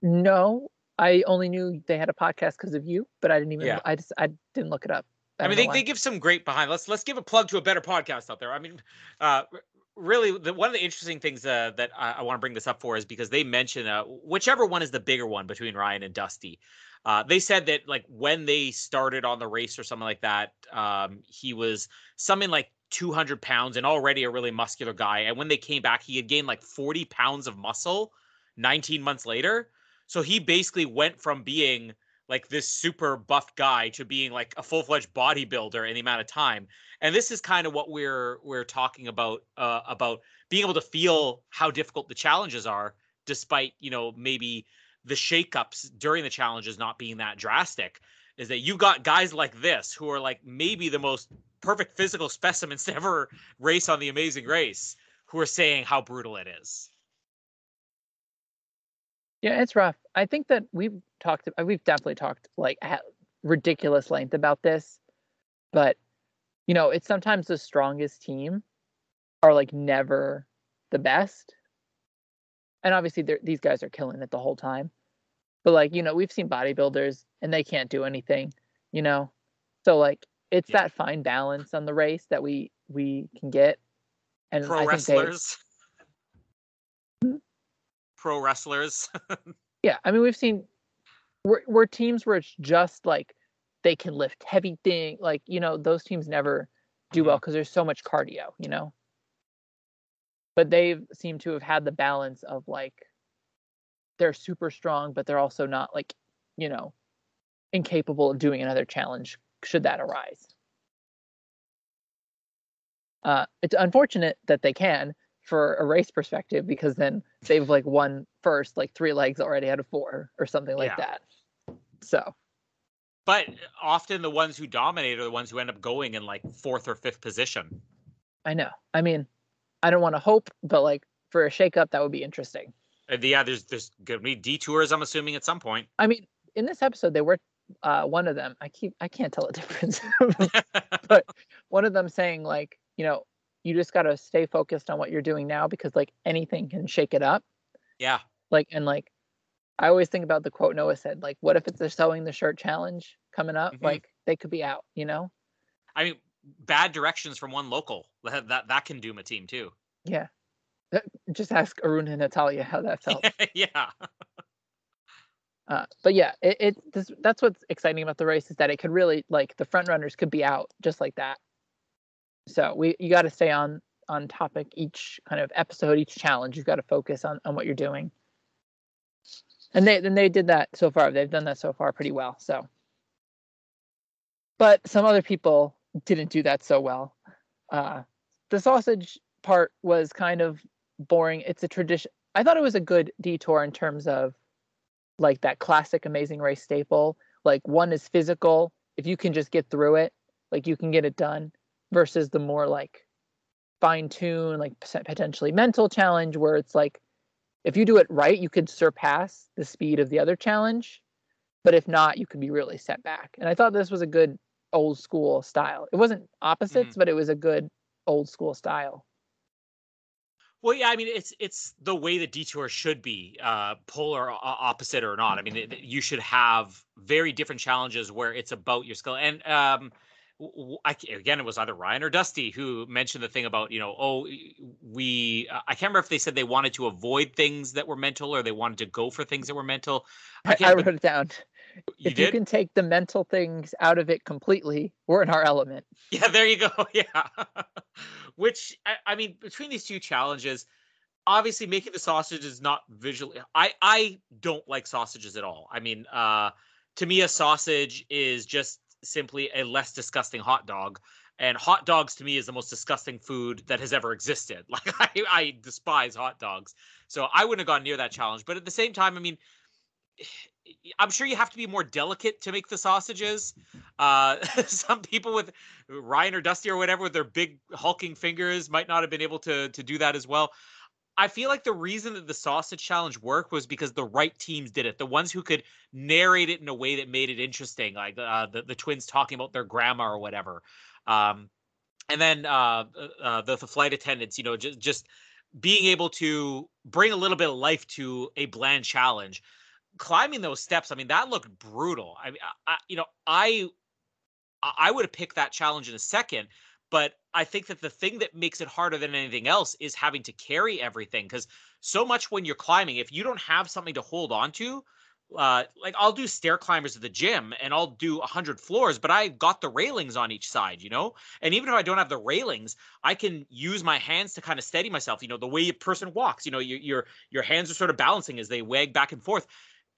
no, I only knew they had a podcast because of you, but I didn't even. Yeah. I just I didn't look it up. I, mean, they, they give some great behind. Let's let's give a plug to a better podcast out there. I mean, uh, really, the, one of the interesting things uh, that I, I want to bring this up for is because they mention uh, whichever one is the bigger one between Ryan and Dusty. Uh, they said that like when they started on the race or something like that, um, he was something like 200 pounds and already a really muscular guy. And when they came back, he had gained like 40 pounds of muscle 19 months later. So he basically went from being like this super buff guy to being like a full-fledged bodybuilder in the amount of time. And this is kind of what we're we're talking about uh, about being able to feel how difficult the challenges are despite you know maybe the shakeups during the challenges not being that drastic is that you got guys like this who are like maybe the most perfect physical specimens to ever race on the amazing race who are saying how brutal it is Yeah, it's rough. I think that we've talked. We've definitely talked like at ridiculous length about this, but you know, it's sometimes the strongest team are like never the best, and obviously these guys are killing it the whole time. But like you know, we've seen bodybuilders and they can't do anything. You know, so like it's Yeah. that fine balance on the race that we we can get. And pro I think wrestlers Hmm? Pro wrestlers Yeah, I mean we've seen we're, we're teams where it's just like they can lift heavy thing like you know those teams never do well because there's so much cardio, you know. But they seem to have had the balance of like they're super strong, but they're also not like you know incapable of doing another challenge should that arise. Uh, it's unfortunate that they can for a race perspective because then they've like won first like three legs already out of four or something like Yeah. that. So But often the ones who dominate are the ones who end up going in like fourth or fifth position. I know. I mean, I don't want to hope, but like for a shakeup, that would be interesting. And yeah, there's there's gonna be detours. I'm assuming at some point. I mean, in this episode, they were uh, one of them. I keep I can't tell the difference, but one of them saying like, you know, you just got to stay focused on what you're doing now because like anything can shake it up. yeah, Like and like, I always think about the quote Noah said. Like, what if it's the sewing the shirt challenge coming up? Mhm. Like they could be out. You know? I mean, bad directions from one local that that, that can doom a team too. Yeah. Uh, Just ask Arun and Natalia how that felt. yeah, Uh, but yeah, it, it this, that's what's exciting about the race is that it could really like the front runners could be out just like that. So we you got to stay on on topic each kind of episode, each challenge. You've got to focus on on what you're doing. And they then they did that so far. They've done that so far pretty well. So, but some other people didn't do that so well. Uh, the sausage part was kind of boring. It's a tradition. I thought it was a good detour in terms of like that classic amazing race staple like one is physical if you can just get through it like you can get it done versus the more like fine tune like potentially mental challenge where it's like if you do it right you could surpass the speed of the other challenge but if not you could be really set back and i thought this was a good old school style it wasn't opposites but it was a good old school style Well, yeah, I mean, it's it's the way the detour should be, uh, polar opposite or not. I mean, it, you should have very different challenges where it's about your skill. And um, I again, it was either Ryan or Dusty who mentioned the thing about you know, oh, we. uh, I can't remember if they said they wanted to avoid things that were mental or they wanted to go for things that were mental. I i, wrote it down you if you can take the mental things out of it completely we're in our element Yeah, there you go. Yeah. Which I, I mean, between these two challenges, obviously making the sausage is not visually I I don't like sausages at all. I mean, uh to me a sausage is just simply a less disgusting hot dog. And hot dogs to me is the most disgusting food that has ever existed. Like I, I despise hot dogs. So I wouldn't have gone near that challenge. But at the same time, I mean, I'm sure you have to be more delicate to make the sausages. Uh, some people with Ryan or Dusty or whatever with their big hulking fingers might not have been able to to do that as well. I feel like the reason that the sausage challenge worked was because the right teams did it. The ones who could narrate it in a way that made it interesting, like uh, the the twins talking about their grandma or whatever. Um, and then uh, uh, the, the flight attendants, you know, just just being able to bring a little bit of life to a bland challenge climbing those steps i mean that looked brutal i mean I, you know i i would have picked that challenge in a second but i think that the thing that makes it harder than anything else is having to carry everything because so much when you're climbing if you don't have something to hold on to uh, like I'll do stair climbers at the gym and I'll do 100 floors, but I got the railings on each side, you know? And even if I don't have the railings, I can use my hands to kind of steady myself, you know, the way a person walks, you know, your your your hands are sort of balancing as they wag back and forth.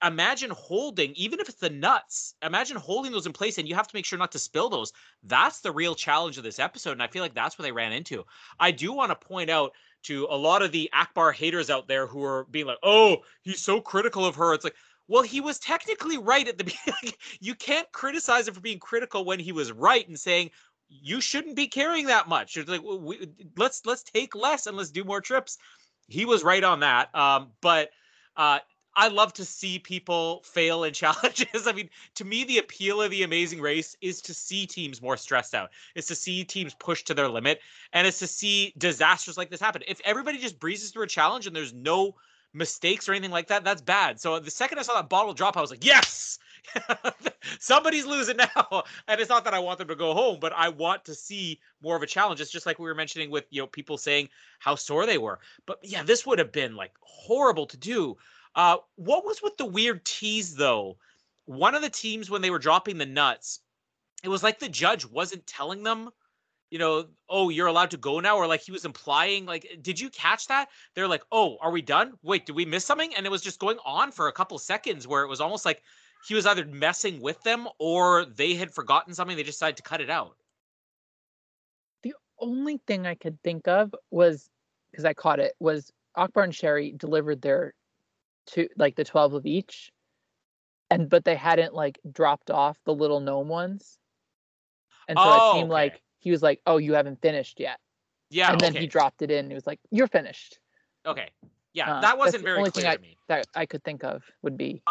Imagine holding, even if it's the nuts, imagine holding those in place and you have to make sure not to spill those. That's the real challenge of this episode. And I feel like that's what they ran into. I do want to point out to a lot of the Akbar haters out there who are being like, oh, he's so critical of her. It's like, well, he was technically right at the beginning. you can't criticize him for being critical when he was right and saying you shouldn't be carrying that much. It's like we, let's let's take less and let's do more trips. He was right on that. Um, but uh, I love to see people fail in challenges. I mean, to me, the appeal of the Amazing Race is to see teams more stressed out. It's to see teams push to their limit, and it's to see disasters like this happen. If everybody just breezes through a challenge and there's no mistakes or anything like that, that's bad. So the second I saw that bottle drop, I was like, yes, somebody's losing now. And it's not that I want them to go home, but I want to see more of a challenge. It's just like we were mentioning with you know people saying how sore they were. But yeah, this would have been like horrible to do. Uh, what was with the weird tease though? One of the teams when they were dropping the nuts, it was like the judge wasn't telling them you know, oh, you're allowed to go now, or like he was implying, like, did you catch that? They're like, oh, are we done? Wait, did we miss something? And it was just going on for a couple seconds where it was almost like he was either messing with them or they had forgotten something. They decided to cut it out. the only thing I could think of was because I caught it was Akbar and Sheri delivered their two like the 12 of each and but they hadn't like dropped off the little gnome ones and so Oh, it seemed okay. like he was like oh you haven't finished yet Yeah. and then okay. he dropped it in and he was like you're finished Okay. Yeah, Uh, that wasn't very clear to me. that i could think of would be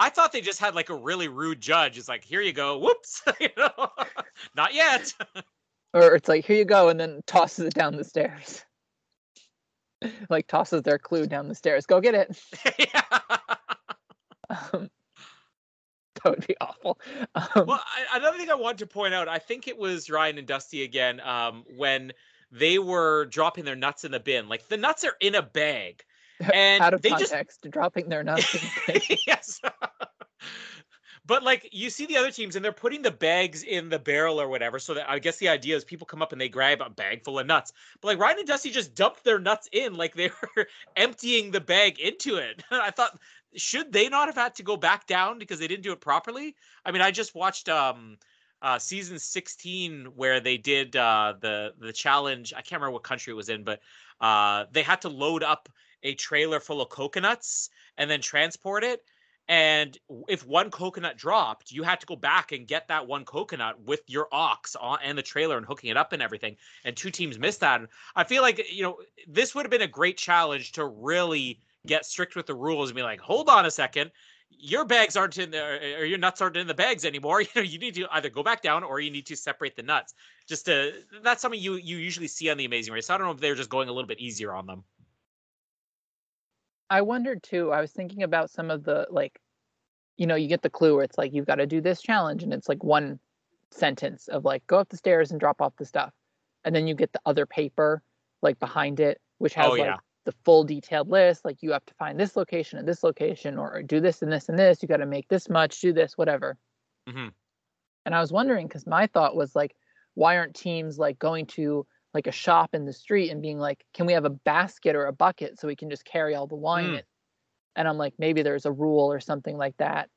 I thought they just had like a really rude judge. It's like, here you go. Whoops. you know? Not yet. or it's like here you go and then tosses it down the stairs like tosses their clue down the stairs go get it um, that would be awful um, Well, I, another thing I wanted to point out, I think it was Ryan and Dusty again, um, when they were dropping their nuts in the bin. Like the nuts are in a bag, and out of they just context dropping their nuts in the bin. yes. But like you see the other teams and they're putting the bags in the barrel or whatever. So that I guess the idea is people come up and they grab a bag full of nuts. But like Ryan and Dusty just dumped their nuts in like they were emptying the bag into it. I thought should they not have had to go back down because they didn't do it properly? I mean, I just watched um uh season 16 where they did uh the the challenge. I can't remember what country it was in, but uh they had to load up a trailer full of coconuts and then transport it. And if one coconut dropped, you had to go back and get that one coconut with your ox on and the trailer and hooking it up and everything. And two teams missed that. And I feel like you know this would have been a great challenge to really get strict with the rules and be like, hold on a second, your bags aren't in there or your nuts aren't in the bags anymore. You know, you need to either go back down or you need to separate the nuts. Just to that's something you you usually see on the Amazing Race. I don't know if they're just going a little bit easier on them. I wondered too. I was thinking about some of the like, you know, you get the clue where it's like you've got to do this challenge, and it's like one sentence of like go up the stairs and drop off the stuff, and then you get the other paper like behind it, which has Oh, like the full detailed list. Like you have to find this location and this location, or do this and this and this. You got to make this much, do this, whatever. Mhm. And I was wondering because my thought was like, why aren't teams like going to like a shop in the street and being like, can we have a basket or a bucket so we can just carry all the wine Mm. in? And I'm like, maybe there's a rule or something like that.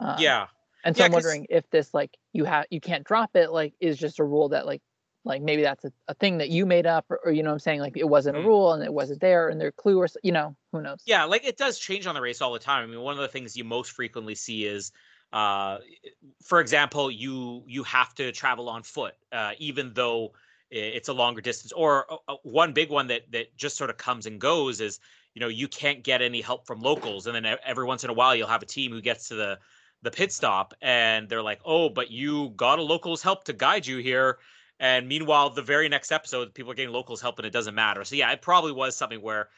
Um, yeah. And so Yeah, I'm wondering if this like you have you can't drop it like is just a rule that like like maybe that's a, a thing that you made up or, or you know what I'm saying like it wasn't Mm. a rule and it wasn't there and their clue or you know who knows. Yeah, like it does change on the race all the time. I mean, one of the things you most frequently see is, uh, for example, you you have to travel on foot, uh, even though it's a longer distance. Or uh, uh, one big one that that just sort of comes and goes is, you know, you can't get any help from locals, and then every once in a while you'll have a team who gets to the the pit stop and they're like, oh, but you got a locals help to guide you here. And meanwhile, the very next episode, people are getting locals help and it doesn't matter. So yeah, it probably was something where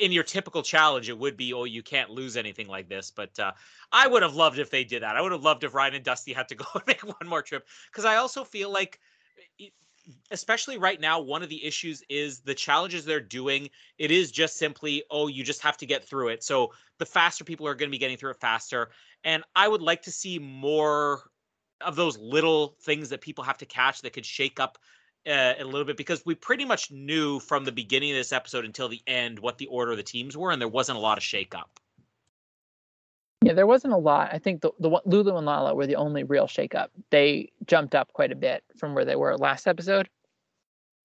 in your typical challenge, it would be, oh, you can't lose anything like this. But uh, I would have loved if they did that. I would have loved if Ryan and Dusty had to go and make one more trip because I also feel like, especially right now, one of the issues is the challenges they're doing. It is just simply, oh, you just have to get through it. So the faster people are going to be getting through it faster. And I would like to see more of those little things that people have to catch that could shake up uh, a little bit because we pretty much knew from the beginning of this episode until the end what the order of the teams were, and there wasn't a lot of shake up. Yeah, there wasn't a lot. I think the the Lulu and Lala were the only real shakeup. They jumped up quite a bit from where they were last episode.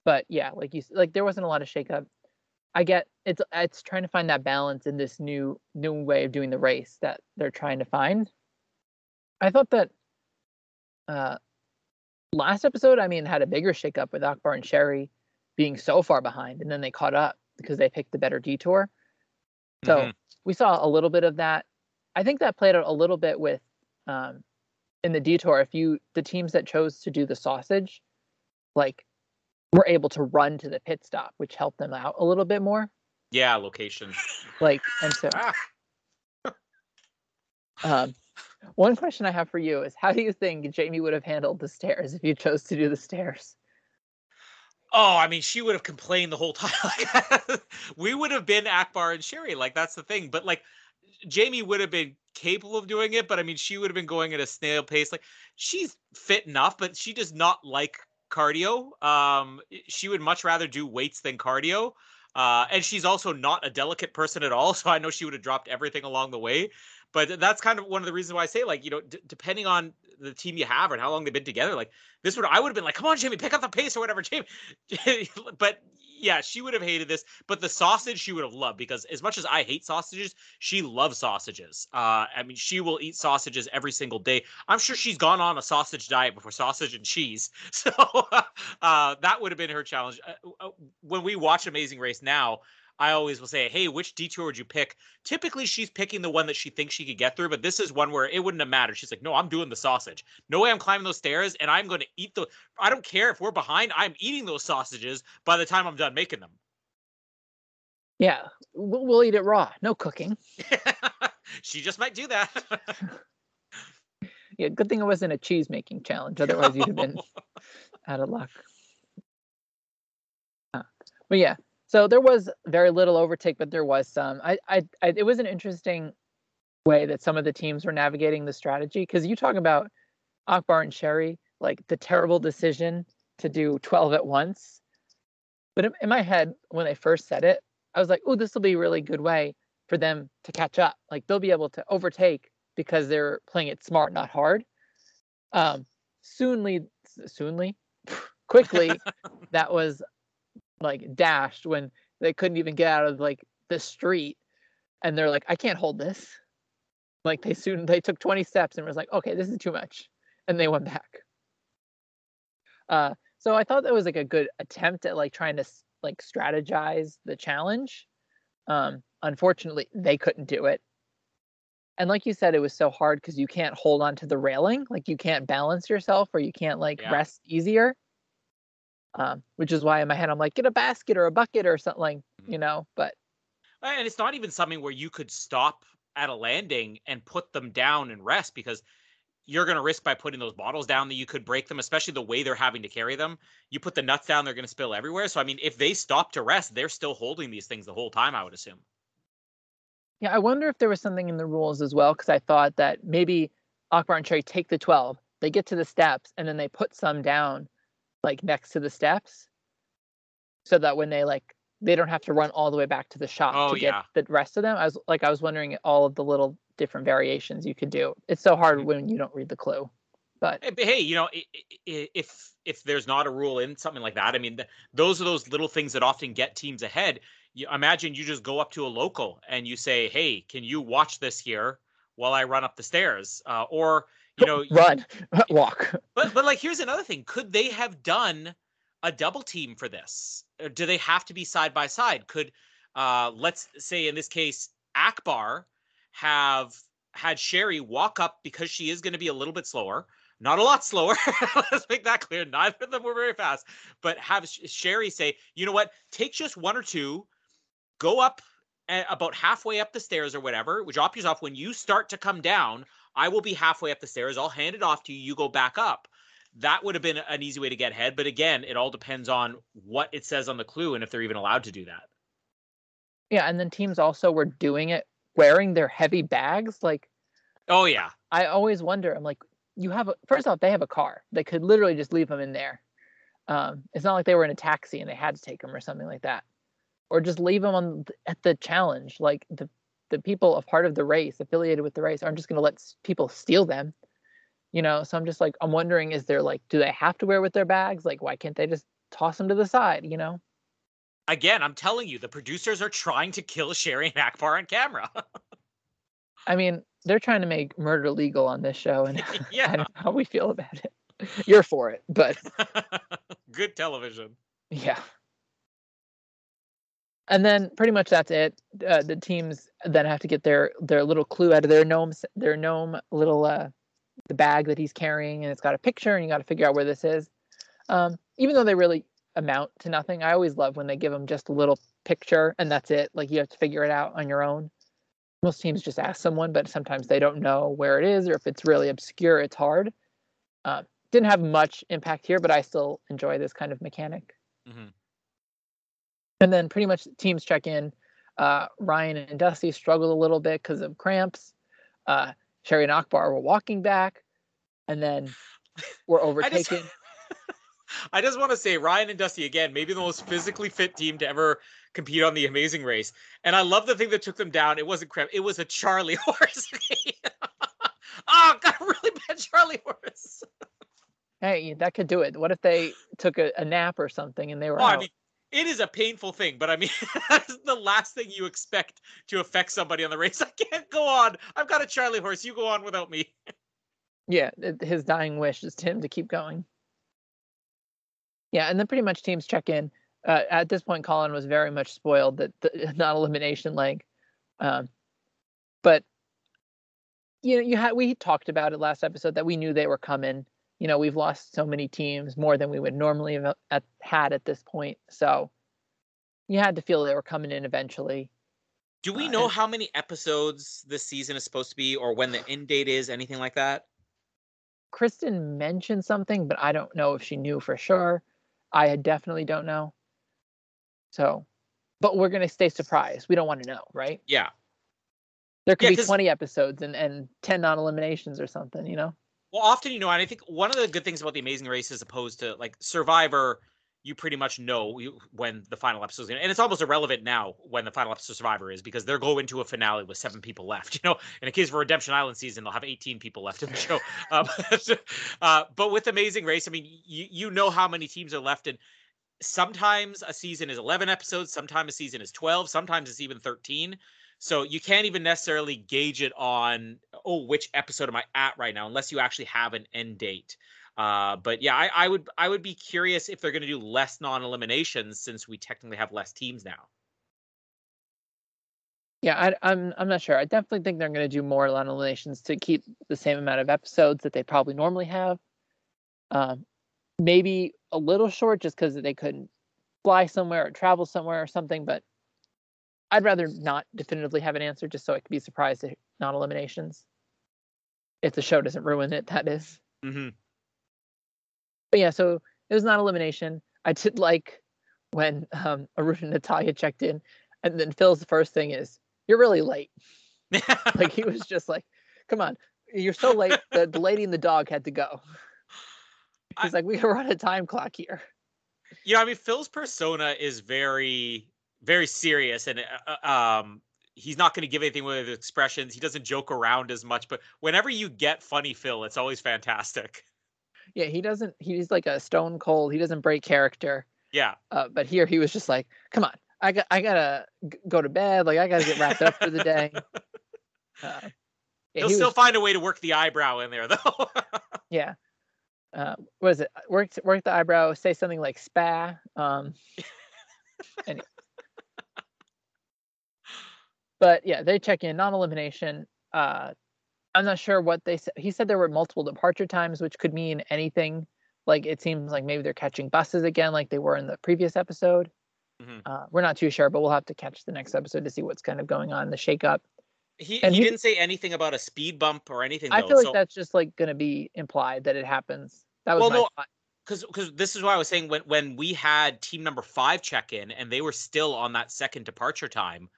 But yeah, like you like there wasn't a lot of shakeup. I get it's it's trying to find that balance in this new new way of doing the race that they're trying to find. I thought that uh last episode, I mean, had a bigger shakeup with Akbar and Sheri being so far behind, and then they caught up because they picked the better detour. So Mhm. we saw a little bit of that. I think that played out a little bit with um, in the detour. If you the teams that chose to do the sausage, like were able to run to the pit stop, which helped them out a little bit more. yeah, location. Like and so Ah, um, one question I have for you is how do you think Jamie would have handled the stairs if you chose to do the stairs? Oh, I mean, she would have complained the whole time. we would have been Akbar and Sheri. Like that's the thing. But like Jamie would have been capable of doing it, but I mean, she would have been going at a snail pace. Like she's fit enough, but she does not like cardio. Um, she would much rather do weights than cardio. Uh, and she's also not a delicate person at all. So I know she would have dropped everything along the way. But that's kind of one of the reasons why I say, like, you know, d- depending on the team you have and how long they've been together, like this would I would have been like, come on, Jamie, pick up the pace or whatever, Jamie. but yeah, she would have hated this, but the sausage she would have loved because as much as I hate sausages, she loves sausages. Uh, I mean, she will eat sausages every single day. I'm sure she's gone on a sausage diet before sausage and cheese. So uh, that would have been her challenge. Uh, uh, when we watch Amazing Race now, I always will say, hey, which detour would you pick? Typically, she's picking the one that she thinks she could get through, but this is one where it wouldn't have mattered. She's like, no, I'm doing the sausage. No way I'm climbing those stairs, and I'm going to eat the. I don't care if we're behind, I'm eating those sausages by the time I'm done making them. Yeah, we'll, we'll eat it raw. No cooking. she just might do that. yeah, good thing it wasn't a cheese making challenge. Otherwise, you'd have been out of luck. Uh, but yeah, so there was very little overtake, but there was some. I, I, I it was an interesting way that some of the teams were navigating the strategy because you talk about Akbar and Sheri, like the terrible decision to do 12 at once. But in, in my head, when they first said it, I was like, oh, this will be a really good way for them to catch up. Like they'll be able to overtake because they're playing it smart, not hard. Um, soonly, soonly, quickly, that was like dashed when they couldn't even get out of like the street and they're like i can't hold this. Like they soon they took 20 steps and was like okay this is too much and they went back. Uh so i thought that was like a good attempt at like trying to like strategize the challenge. Um unfortunately they couldn't do it. And like you said it was so hard because you can't hold on to the railing. Like you can't balance yourself or you can't like yeah. rest easier um, which is why in my head I'm like, get a basket or a bucket or something, mm-hmm. you know. But and it's not even something where you could stop at a landing and put them down and rest because you're going to risk by putting those bottles down that you could break them, especially the way they're having to carry them. You put the nuts down, they're going to spill everywhere. So I mean, if they stop to rest, they're still holding these things the whole time. I would assume. Yeah, I wonder if there was something in the rules as well because I thought that maybe Akbar and Sheri take the twelve, they get to the steps, and then they put some down like next to the steps so that when they like they don't have to run all the way back to the shop oh, to get the rest of them. I was like I was wondering all of the little different variations you could do. It's so hard mm-hmm. when you don't read the clue. But hey, you know, if if there's not a rule in something like that, I mean, those are those little things that often get teams ahead. You imagine you just go up to a local and you say, "Hey, can you watch this here while I run up the stairs?" Uh, or you know run walk. But but like here's another thing. Could they have done a double team for this? Or do they have to be side by side? Could uh let's say in this case akbar have had sheri walk up because she is going to be a little bit slower. Not a lot slower let's make that clear. Neither of them were very fast. But have sheri say you know what? Take just one or two go up about halfway up the stairs or whatever drop yourself off when you start to come down I will be halfway up the stairs. I'll hand it off to you. You go back up. That would have been an easy way to get ahead. But again, it all depends on what it says on the clue and if they're even allowed to do that. Yeah, and then teams also were doing it wearing their heavy bags. Like, oh yeah, I always wonder. I'm like, you have a, first off, they have a car. They could literally just leave them in there. Um, it's not like they were in a taxi and they had to take them or something like that, or just leave them on at the challenge. Like the the people a part of the race affiliated with the race aren't just going to let people steal them. You know so i'm just like i'm wondering is there like do they have to wear with their bags? Like why can't they just toss them to the side you know? Again i'm telling you the producers are trying to kill sheri and akbar on camera. I mean they're trying to make murder legal on this show and yeah. i don't know how we feel about it. You're for it but good television. Yeah and then pretty much that's it. Uh, the teams then have to get their their little clue out of their gnome their gnome little uh, the bag that he's carrying, and it's got a picture, and you got to figure out where this is. Um, even though they really amount to nothing, I always love when they give them just a little picture and that's it. Like you have to figure it out on your own. Most teams just ask someone, but sometimes they don't know where it is, or if it's really obscure, it's hard. Uh, didn't have much impact here, but I still enjoy this kind of mechanic. Mm-hmm. And then pretty much teams check in. Uh, Ryan and Dusty struggled a little bit because of cramps. Uh, Sheri and Akbar were walking back, and then were overtaken. I just, I just want to say Ryan and Dusty again, maybe the most physically fit team to ever compete on the Amazing Race. And I love the thing that took them down. It wasn't cramp. It was a charley horse. oh, God, really bad charley horse. hey, that could do it. What if they took a, a nap or something and they were? Oh, out? I mean, it is a painful thing, but I mean, that's the last thing you expect to affect somebody on the race. I can't go on. I've got a charley horse. You go on without me. Yeah, his dying wish is to him to keep going. Yeah, and then pretty much teams check in. Uh, at this point, Colin was very much spoiled that the non elimination leg. Um, but you know, you had we talked about it last episode that we knew they were coming. You know, we've lost so many teams more than we would normally have at, had at this point. So you had to feel they were coming in eventually. Do we Uh, know and- how many episodes this season is supposed to be, or when the end date is? Anything like that? Kristen mentioned something, but I don't know if she knew for sure. I definitely don't know. So, but we're gonna stay surprised. We don't want to know, right? Yeah. There could Yeah, be 'cause- 20 episodes and, and 10 non eliminations or something, you know? Well, often, you know, and I think one of the good things about the Amazing Race, as opposed to like Survivor, you pretty much know when the final episode is going to, and it's almost irrelevant now when the final episode of Survivor is because they're going into a finale with seven people left. You know, in a case of Redemption Island season, they'll have 18 people left in the show. um, uh, but with Amazing Race, I mean, you you know how many teams are left, and sometimes a season is 11 episodes, sometimes a season is 12, sometimes it's even 13. So you can't even necessarily gauge it on oh which episode am I at right now unless you actually have an end date. Uh, but yeah, I, I would I would be curious if they're going to do less non-eliminations since we technically have less teams now. Yeah, I, I'm I'm not sure. I definitely think they're going to do more non eliminations to keep the same amount of episodes that they probably normally have. Um, maybe a little short just because they couldn't fly somewhere or travel somewhere or something. But I'd rather not definitively have an answer just so I could be surprised at non eliminations. If the show doesn't ruin it, that is. Mm-hmm. But yeah, so it was not elimination. I did like when um, Arun and Natalia checked in, and then Phil's first thing is, "You're really late." like he was just like, "Come on, you're so late." The, the lady and the dog had to go. He's like, "We gotta run a time clock here." you know, I mean, Phil's persona is very, very serious, and uh, uh, um, he's not going to give anything with his expressions. He doesn't joke around as much, but whenever you get funny Phil, it's always fantastic. Yeah, he doesn't. He's like a stone cold. He doesn't break character. Yeah, Uh, but here he was just like, "Come on, I got, I gotta go to bed. Like I gotta get wrapped up for the day." Uh, yeah, he'll he still was- find a way to work the eyebrow in there, though. Yeah. Uh, what is it? Work work the eyebrow. Say something like spa. Um. any- but yeah, they check in non-elimination. Uh, I'm not sure what they said. He said there were multiple departure times, which could mean anything. Like it seems like maybe they're catching buses again, like they were in the previous episode. Mhm. Uh, we're not too sure, but we'll have to catch the next episode to see what's kind of going on the shakeup. he And he he- didn't say anything about a speed bump or anything. Though, I feel like so- that's just like going to be implied that it happens. That was Well, no, thought. because because this is why I was saying when when we had team number five check in and they were still on that second departure time,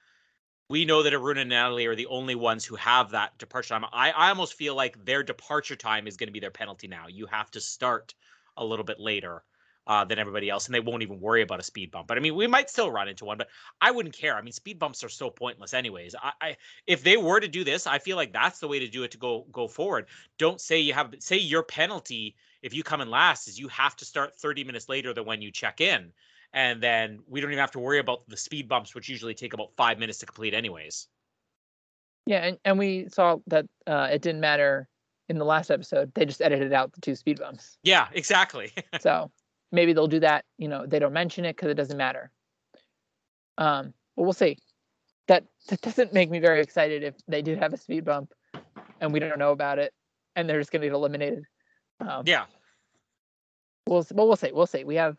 we know that Aruna and Natalie are the only ones who have that departure time. I I almost feel like their departure time is going to be their penalty now. You have to start a little bit later. Uh, than everybody else, and they won't even worry about a speed bump. But I mean, we might still run into one, but I wouldn't care. I mean, speed bumps are so pointless, anyways. I, I if they were to do this, I feel like that's the way to do it to go go forward. Don't say you have say your penalty if you come in last is you have to start 30 minutes later than when you check in and then we don't even have to worry about the speed bumps which usually take about five minutes to complete anyways Yeah, and, and we saw that uh, it didn't matter in the last episode. They just edited out the two speed bumps. yeah exactly So maybe they'll do that. You know, they don't mention it because it doesn't matter. Um, but we'll see. That that doesn't make me very excited if they do have a speed bump and we don't know about it and they're just going to get eliminated. Um, yeah We'll but we'll see. We'll see. We have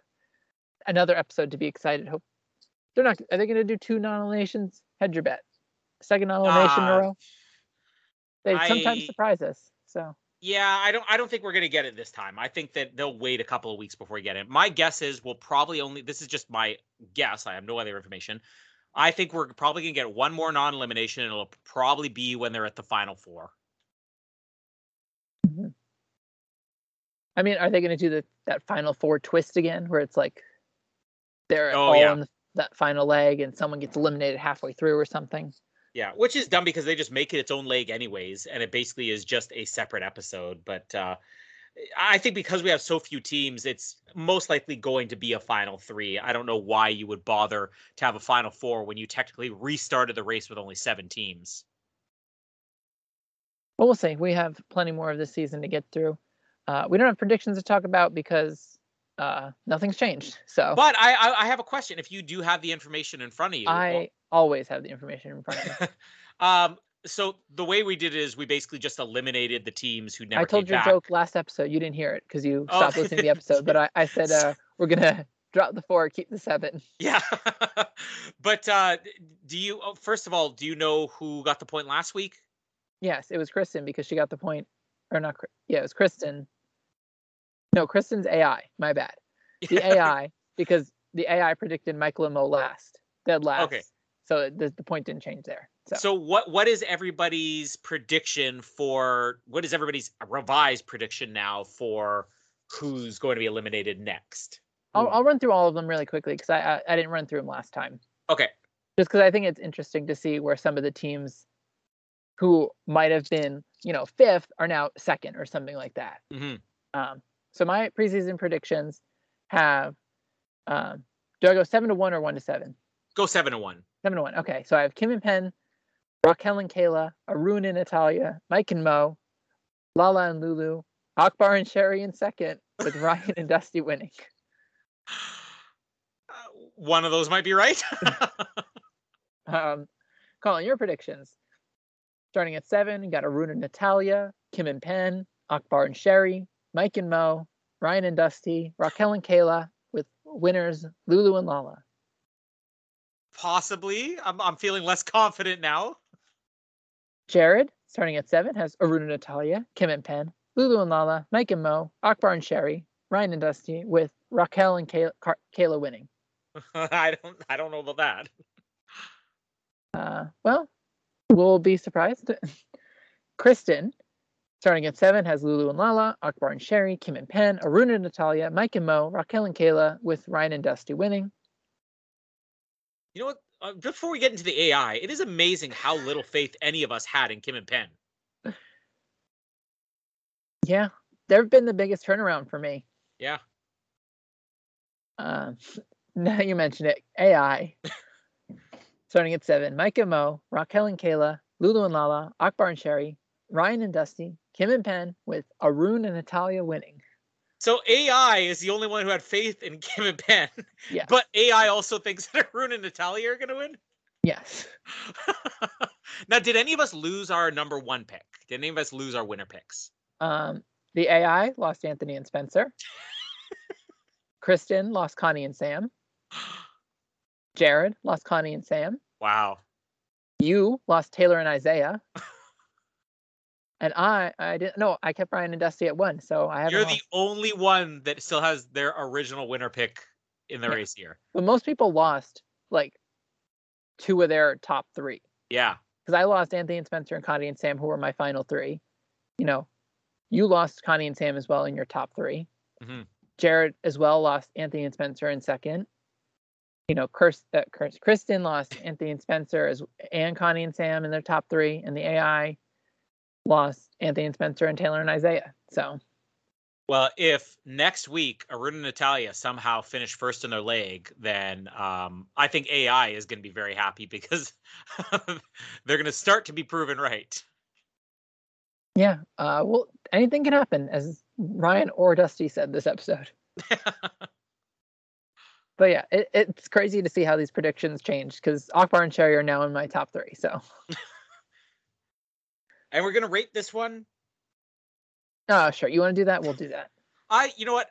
another episode to be excited. Hope they're not. Are they going to do two non-eliminations? Hedge your bet. Second non-elimination in Uh, a row. They sometimes I- surprise us. So yeah i don't i don't think we're going to get it this time i think that they'll wait a couple of weeks before we get it my guess is we'll probably only this is just my guess i have no other information i think we're probably going to get one more non-elimination and it'll probably be when they're at the final four I mean, are they going to do the that final four twist again, where it's like they're Oh, all yeah. in the, that final leg and someone gets eliminated halfway through or something? Yeah, which is dumb because they just make it its own leg anyways, and it basically is just a separate episode. But uh, I think because we have so few teams, it's most likely going to be a final three. I don't know why you would bother to have a final four when you technically restarted the race with only seven teams. Well, we'll see. We have plenty more of this season to get through. Uh, we don't have predictions to talk about because uh, nothing's changed. So, but I, I, I have a question. If you do have the information in front of you, I well, always have the information in front of me. um, so the way we did it is we basically just eliminated the teams who never. I told your back. joke last episode. You didn't hear it because you oh. stopped listening to the episode. But I, I said uh, we're gonna drop the four, keep the seven. Yeah. but uh, do you? Oh, first of all, do you know who got the point last week? Yes, it was Kristen because she got the point, or not? Yeah, it was Kristen. No, Kristen's AI. My bad. The AI because the AI predicted Michael and Mo last, dead last. Okay. So the, the point didn't change there. So. so what what is everybody's prediction for what is everybody's revised prediction now for who's going to be eliminated next? I'll, I'll run through all of them really quickly because I, I, I didn't run through them last time. Okay. Just because I think it's interesting to see where some of the teams who might have been you know fifth are now second or something like that. Mm-hmm. Um, so my preseason predictions have um, do I go seven to one or one to seven? Go seven to one. Seven to one. Okay, so I have Kim and Penn, Raquel and Cayla, Arun and Natalia, Mike and Mo, Lala and Lulu, Akbar and Sheri in second, with Ryan and Dusty winning. Uh, one of those might be right. um, Colin, your predictions. Starting at seven, you got Arun and Natalia, Kim and Penn, Akbar and Sheri, Mike and Mo, Ryan and Dusty, Raquel and Cayla, with winners Lulu and Lala. Possibly. I'm, I'm feeling less confident now. Jared, starting at seven, has Aruna Natalia, Kim and Penn, Lulu and Lala, Mike and Mo, Akbar and Sheri, Ryan and Dusty, with Raquel and Cayla, Cayla winning. I don't I don't know about that. Uh, well, we'll be surprised. Kristen, starting at seven, has Lulu and Lala, Akbar and Sheri, Kim and Penn, Aruna and Natalia, Mike and Mo, Raquel and Cayla, with Ryan and Dusty winning. You know what? Uh, before we get into the AI, it is amazing how little faith any of us had in Kim and Penn. Yeah, they've been the biggest turnaround for me. Yeah. Uh, now you mentioned it, AI. Starting at seven, Mike and Mo, Raquel and Cayla, Lulu and Lala, Akbar and Sheri, Ryan and Dusty, Kim and Penn, with Arun and Natalia winning. So AI is the only one who had faith in Kim and Penn. Yeah. But AI also thinks that Arun and Natalia are going to win. Yes. now, did any of us lose our number one pick? Did any of us lose our winner picks? Um, the AI lost Anthony and Spencer. Kristen lost Connie and Sam. Jared lost Connie and Sam. Wow. You lost Taylor and Isaiah. And I I didn't no, I kept Ryan and Dusty at one, so I have You're the only one that still has their original winner pick in the yeah. race here. But most people lost like two of their top three. Yeah. Because I lost Anthony and Spencer and Connie and Sam, who were my final three. You know, you lost Connie and Sam as well in your top 3 mm-hmm. Jared as well lost Anthony and Spencer in second. You know, Kirst, uh, Kristen lost Anthony and Spencer as and Connie and Sam in their top three, and the AI lost Anthony and Spencer and Taylor and Isaiah. So, well, if next week Arun and Natalia somehow finish first in their leg, then um, I think AI is going to be very happy because they're going to start to be proven right. Yeah. Uh, well, anything can happen, as Ryan or Dusty said this episode. but yeah, it, it's crazy to see how these predictions change because Akbar and Sheri are now in my top three. So and we're gonna rate this one. Oh, sure. You want to do that? We'll do that. I, you know what,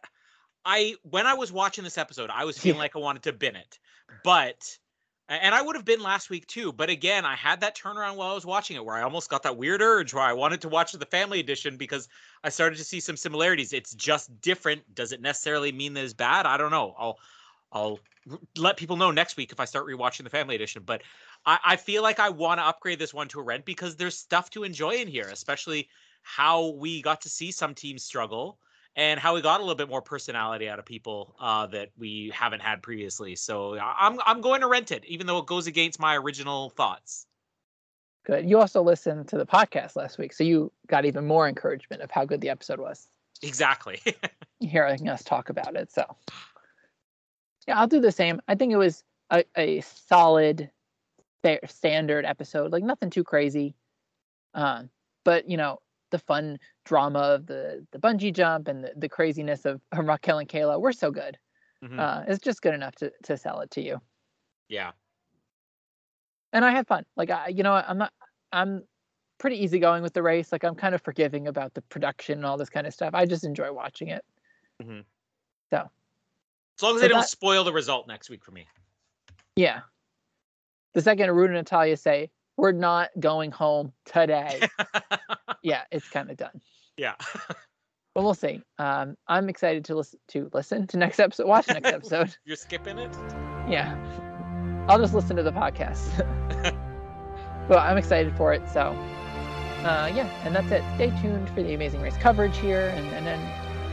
I when I was watching this episode, I was feeling like I wanted to bin it, but and I would have been last week too. But again, I had that turnaround while I was watching it, where I almost got that weird urge where I wanted to watch the family edition because I started to see some similarities. It's just different. Does it necessarily mean that it's bad? I don't know. I'll I'll let people know next week if I start rewatching the family edition. But I, I feel like I want to upgrade this one to a rent because there's stuff to enjoy in here, especially how we got to see some teams struggle and how we got a little bit more personality out of people uh, that we haven't had previously. So I'm I'm going to rent it, even though it goes against my original thoughts. Good. You also listened to the podcast last week, so you got even more encouragement of how good the episode was. Exactly. hearing us talk about it. So yeah, I'll do the same. I think it was a, a solid standard episode, like nothing too crazy. Um, but you know, the fun drama of the the bungee jump and the, the craziness of Raquel and Cayla were so good. Mhm. Uh, it's just good enough to to sell it to you. yeah. And I had fun. Like I, you know, I'm not. I'm pretty easygoing with the race. Like I'm kind of forgiving about the production and all this kind of stuff. I just enjoy watching it. Mhm. So As long as So they don't that- spoil the result next week for me. Yeah. The second Rude and Natalia say, we're not going home today. yeah, it's kind of done. yeah. But we'll see. Um, I'm excited to listen to listen to next episode, watch next episode. You're skipping it? yeah. I'll just listen to the podcast. but I'm excited for it. So uh, yeah, and that's it. Stay tuned for the Amazing Race coverage here, and, and then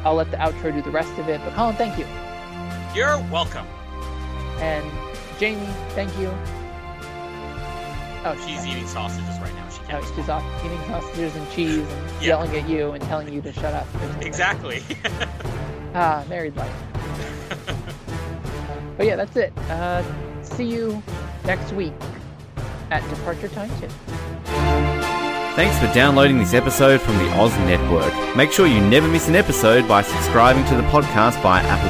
I'll let the outro do the rest of it. But Colin, thank you. You're welcome. And Jamie, thank you. Oh, She's eating sausages right now. She Oh, can't. she's off eating sausages and cheese and Yeah. yelling at you and telling you to shut up. Exactly. Ah, married life. but yeah, that's it. Uh, see you next week at Departure Time 2. Thanks for downloading this episode from the Oz Network. Make sure you never miss an episode by subscribing to the podcast via Apple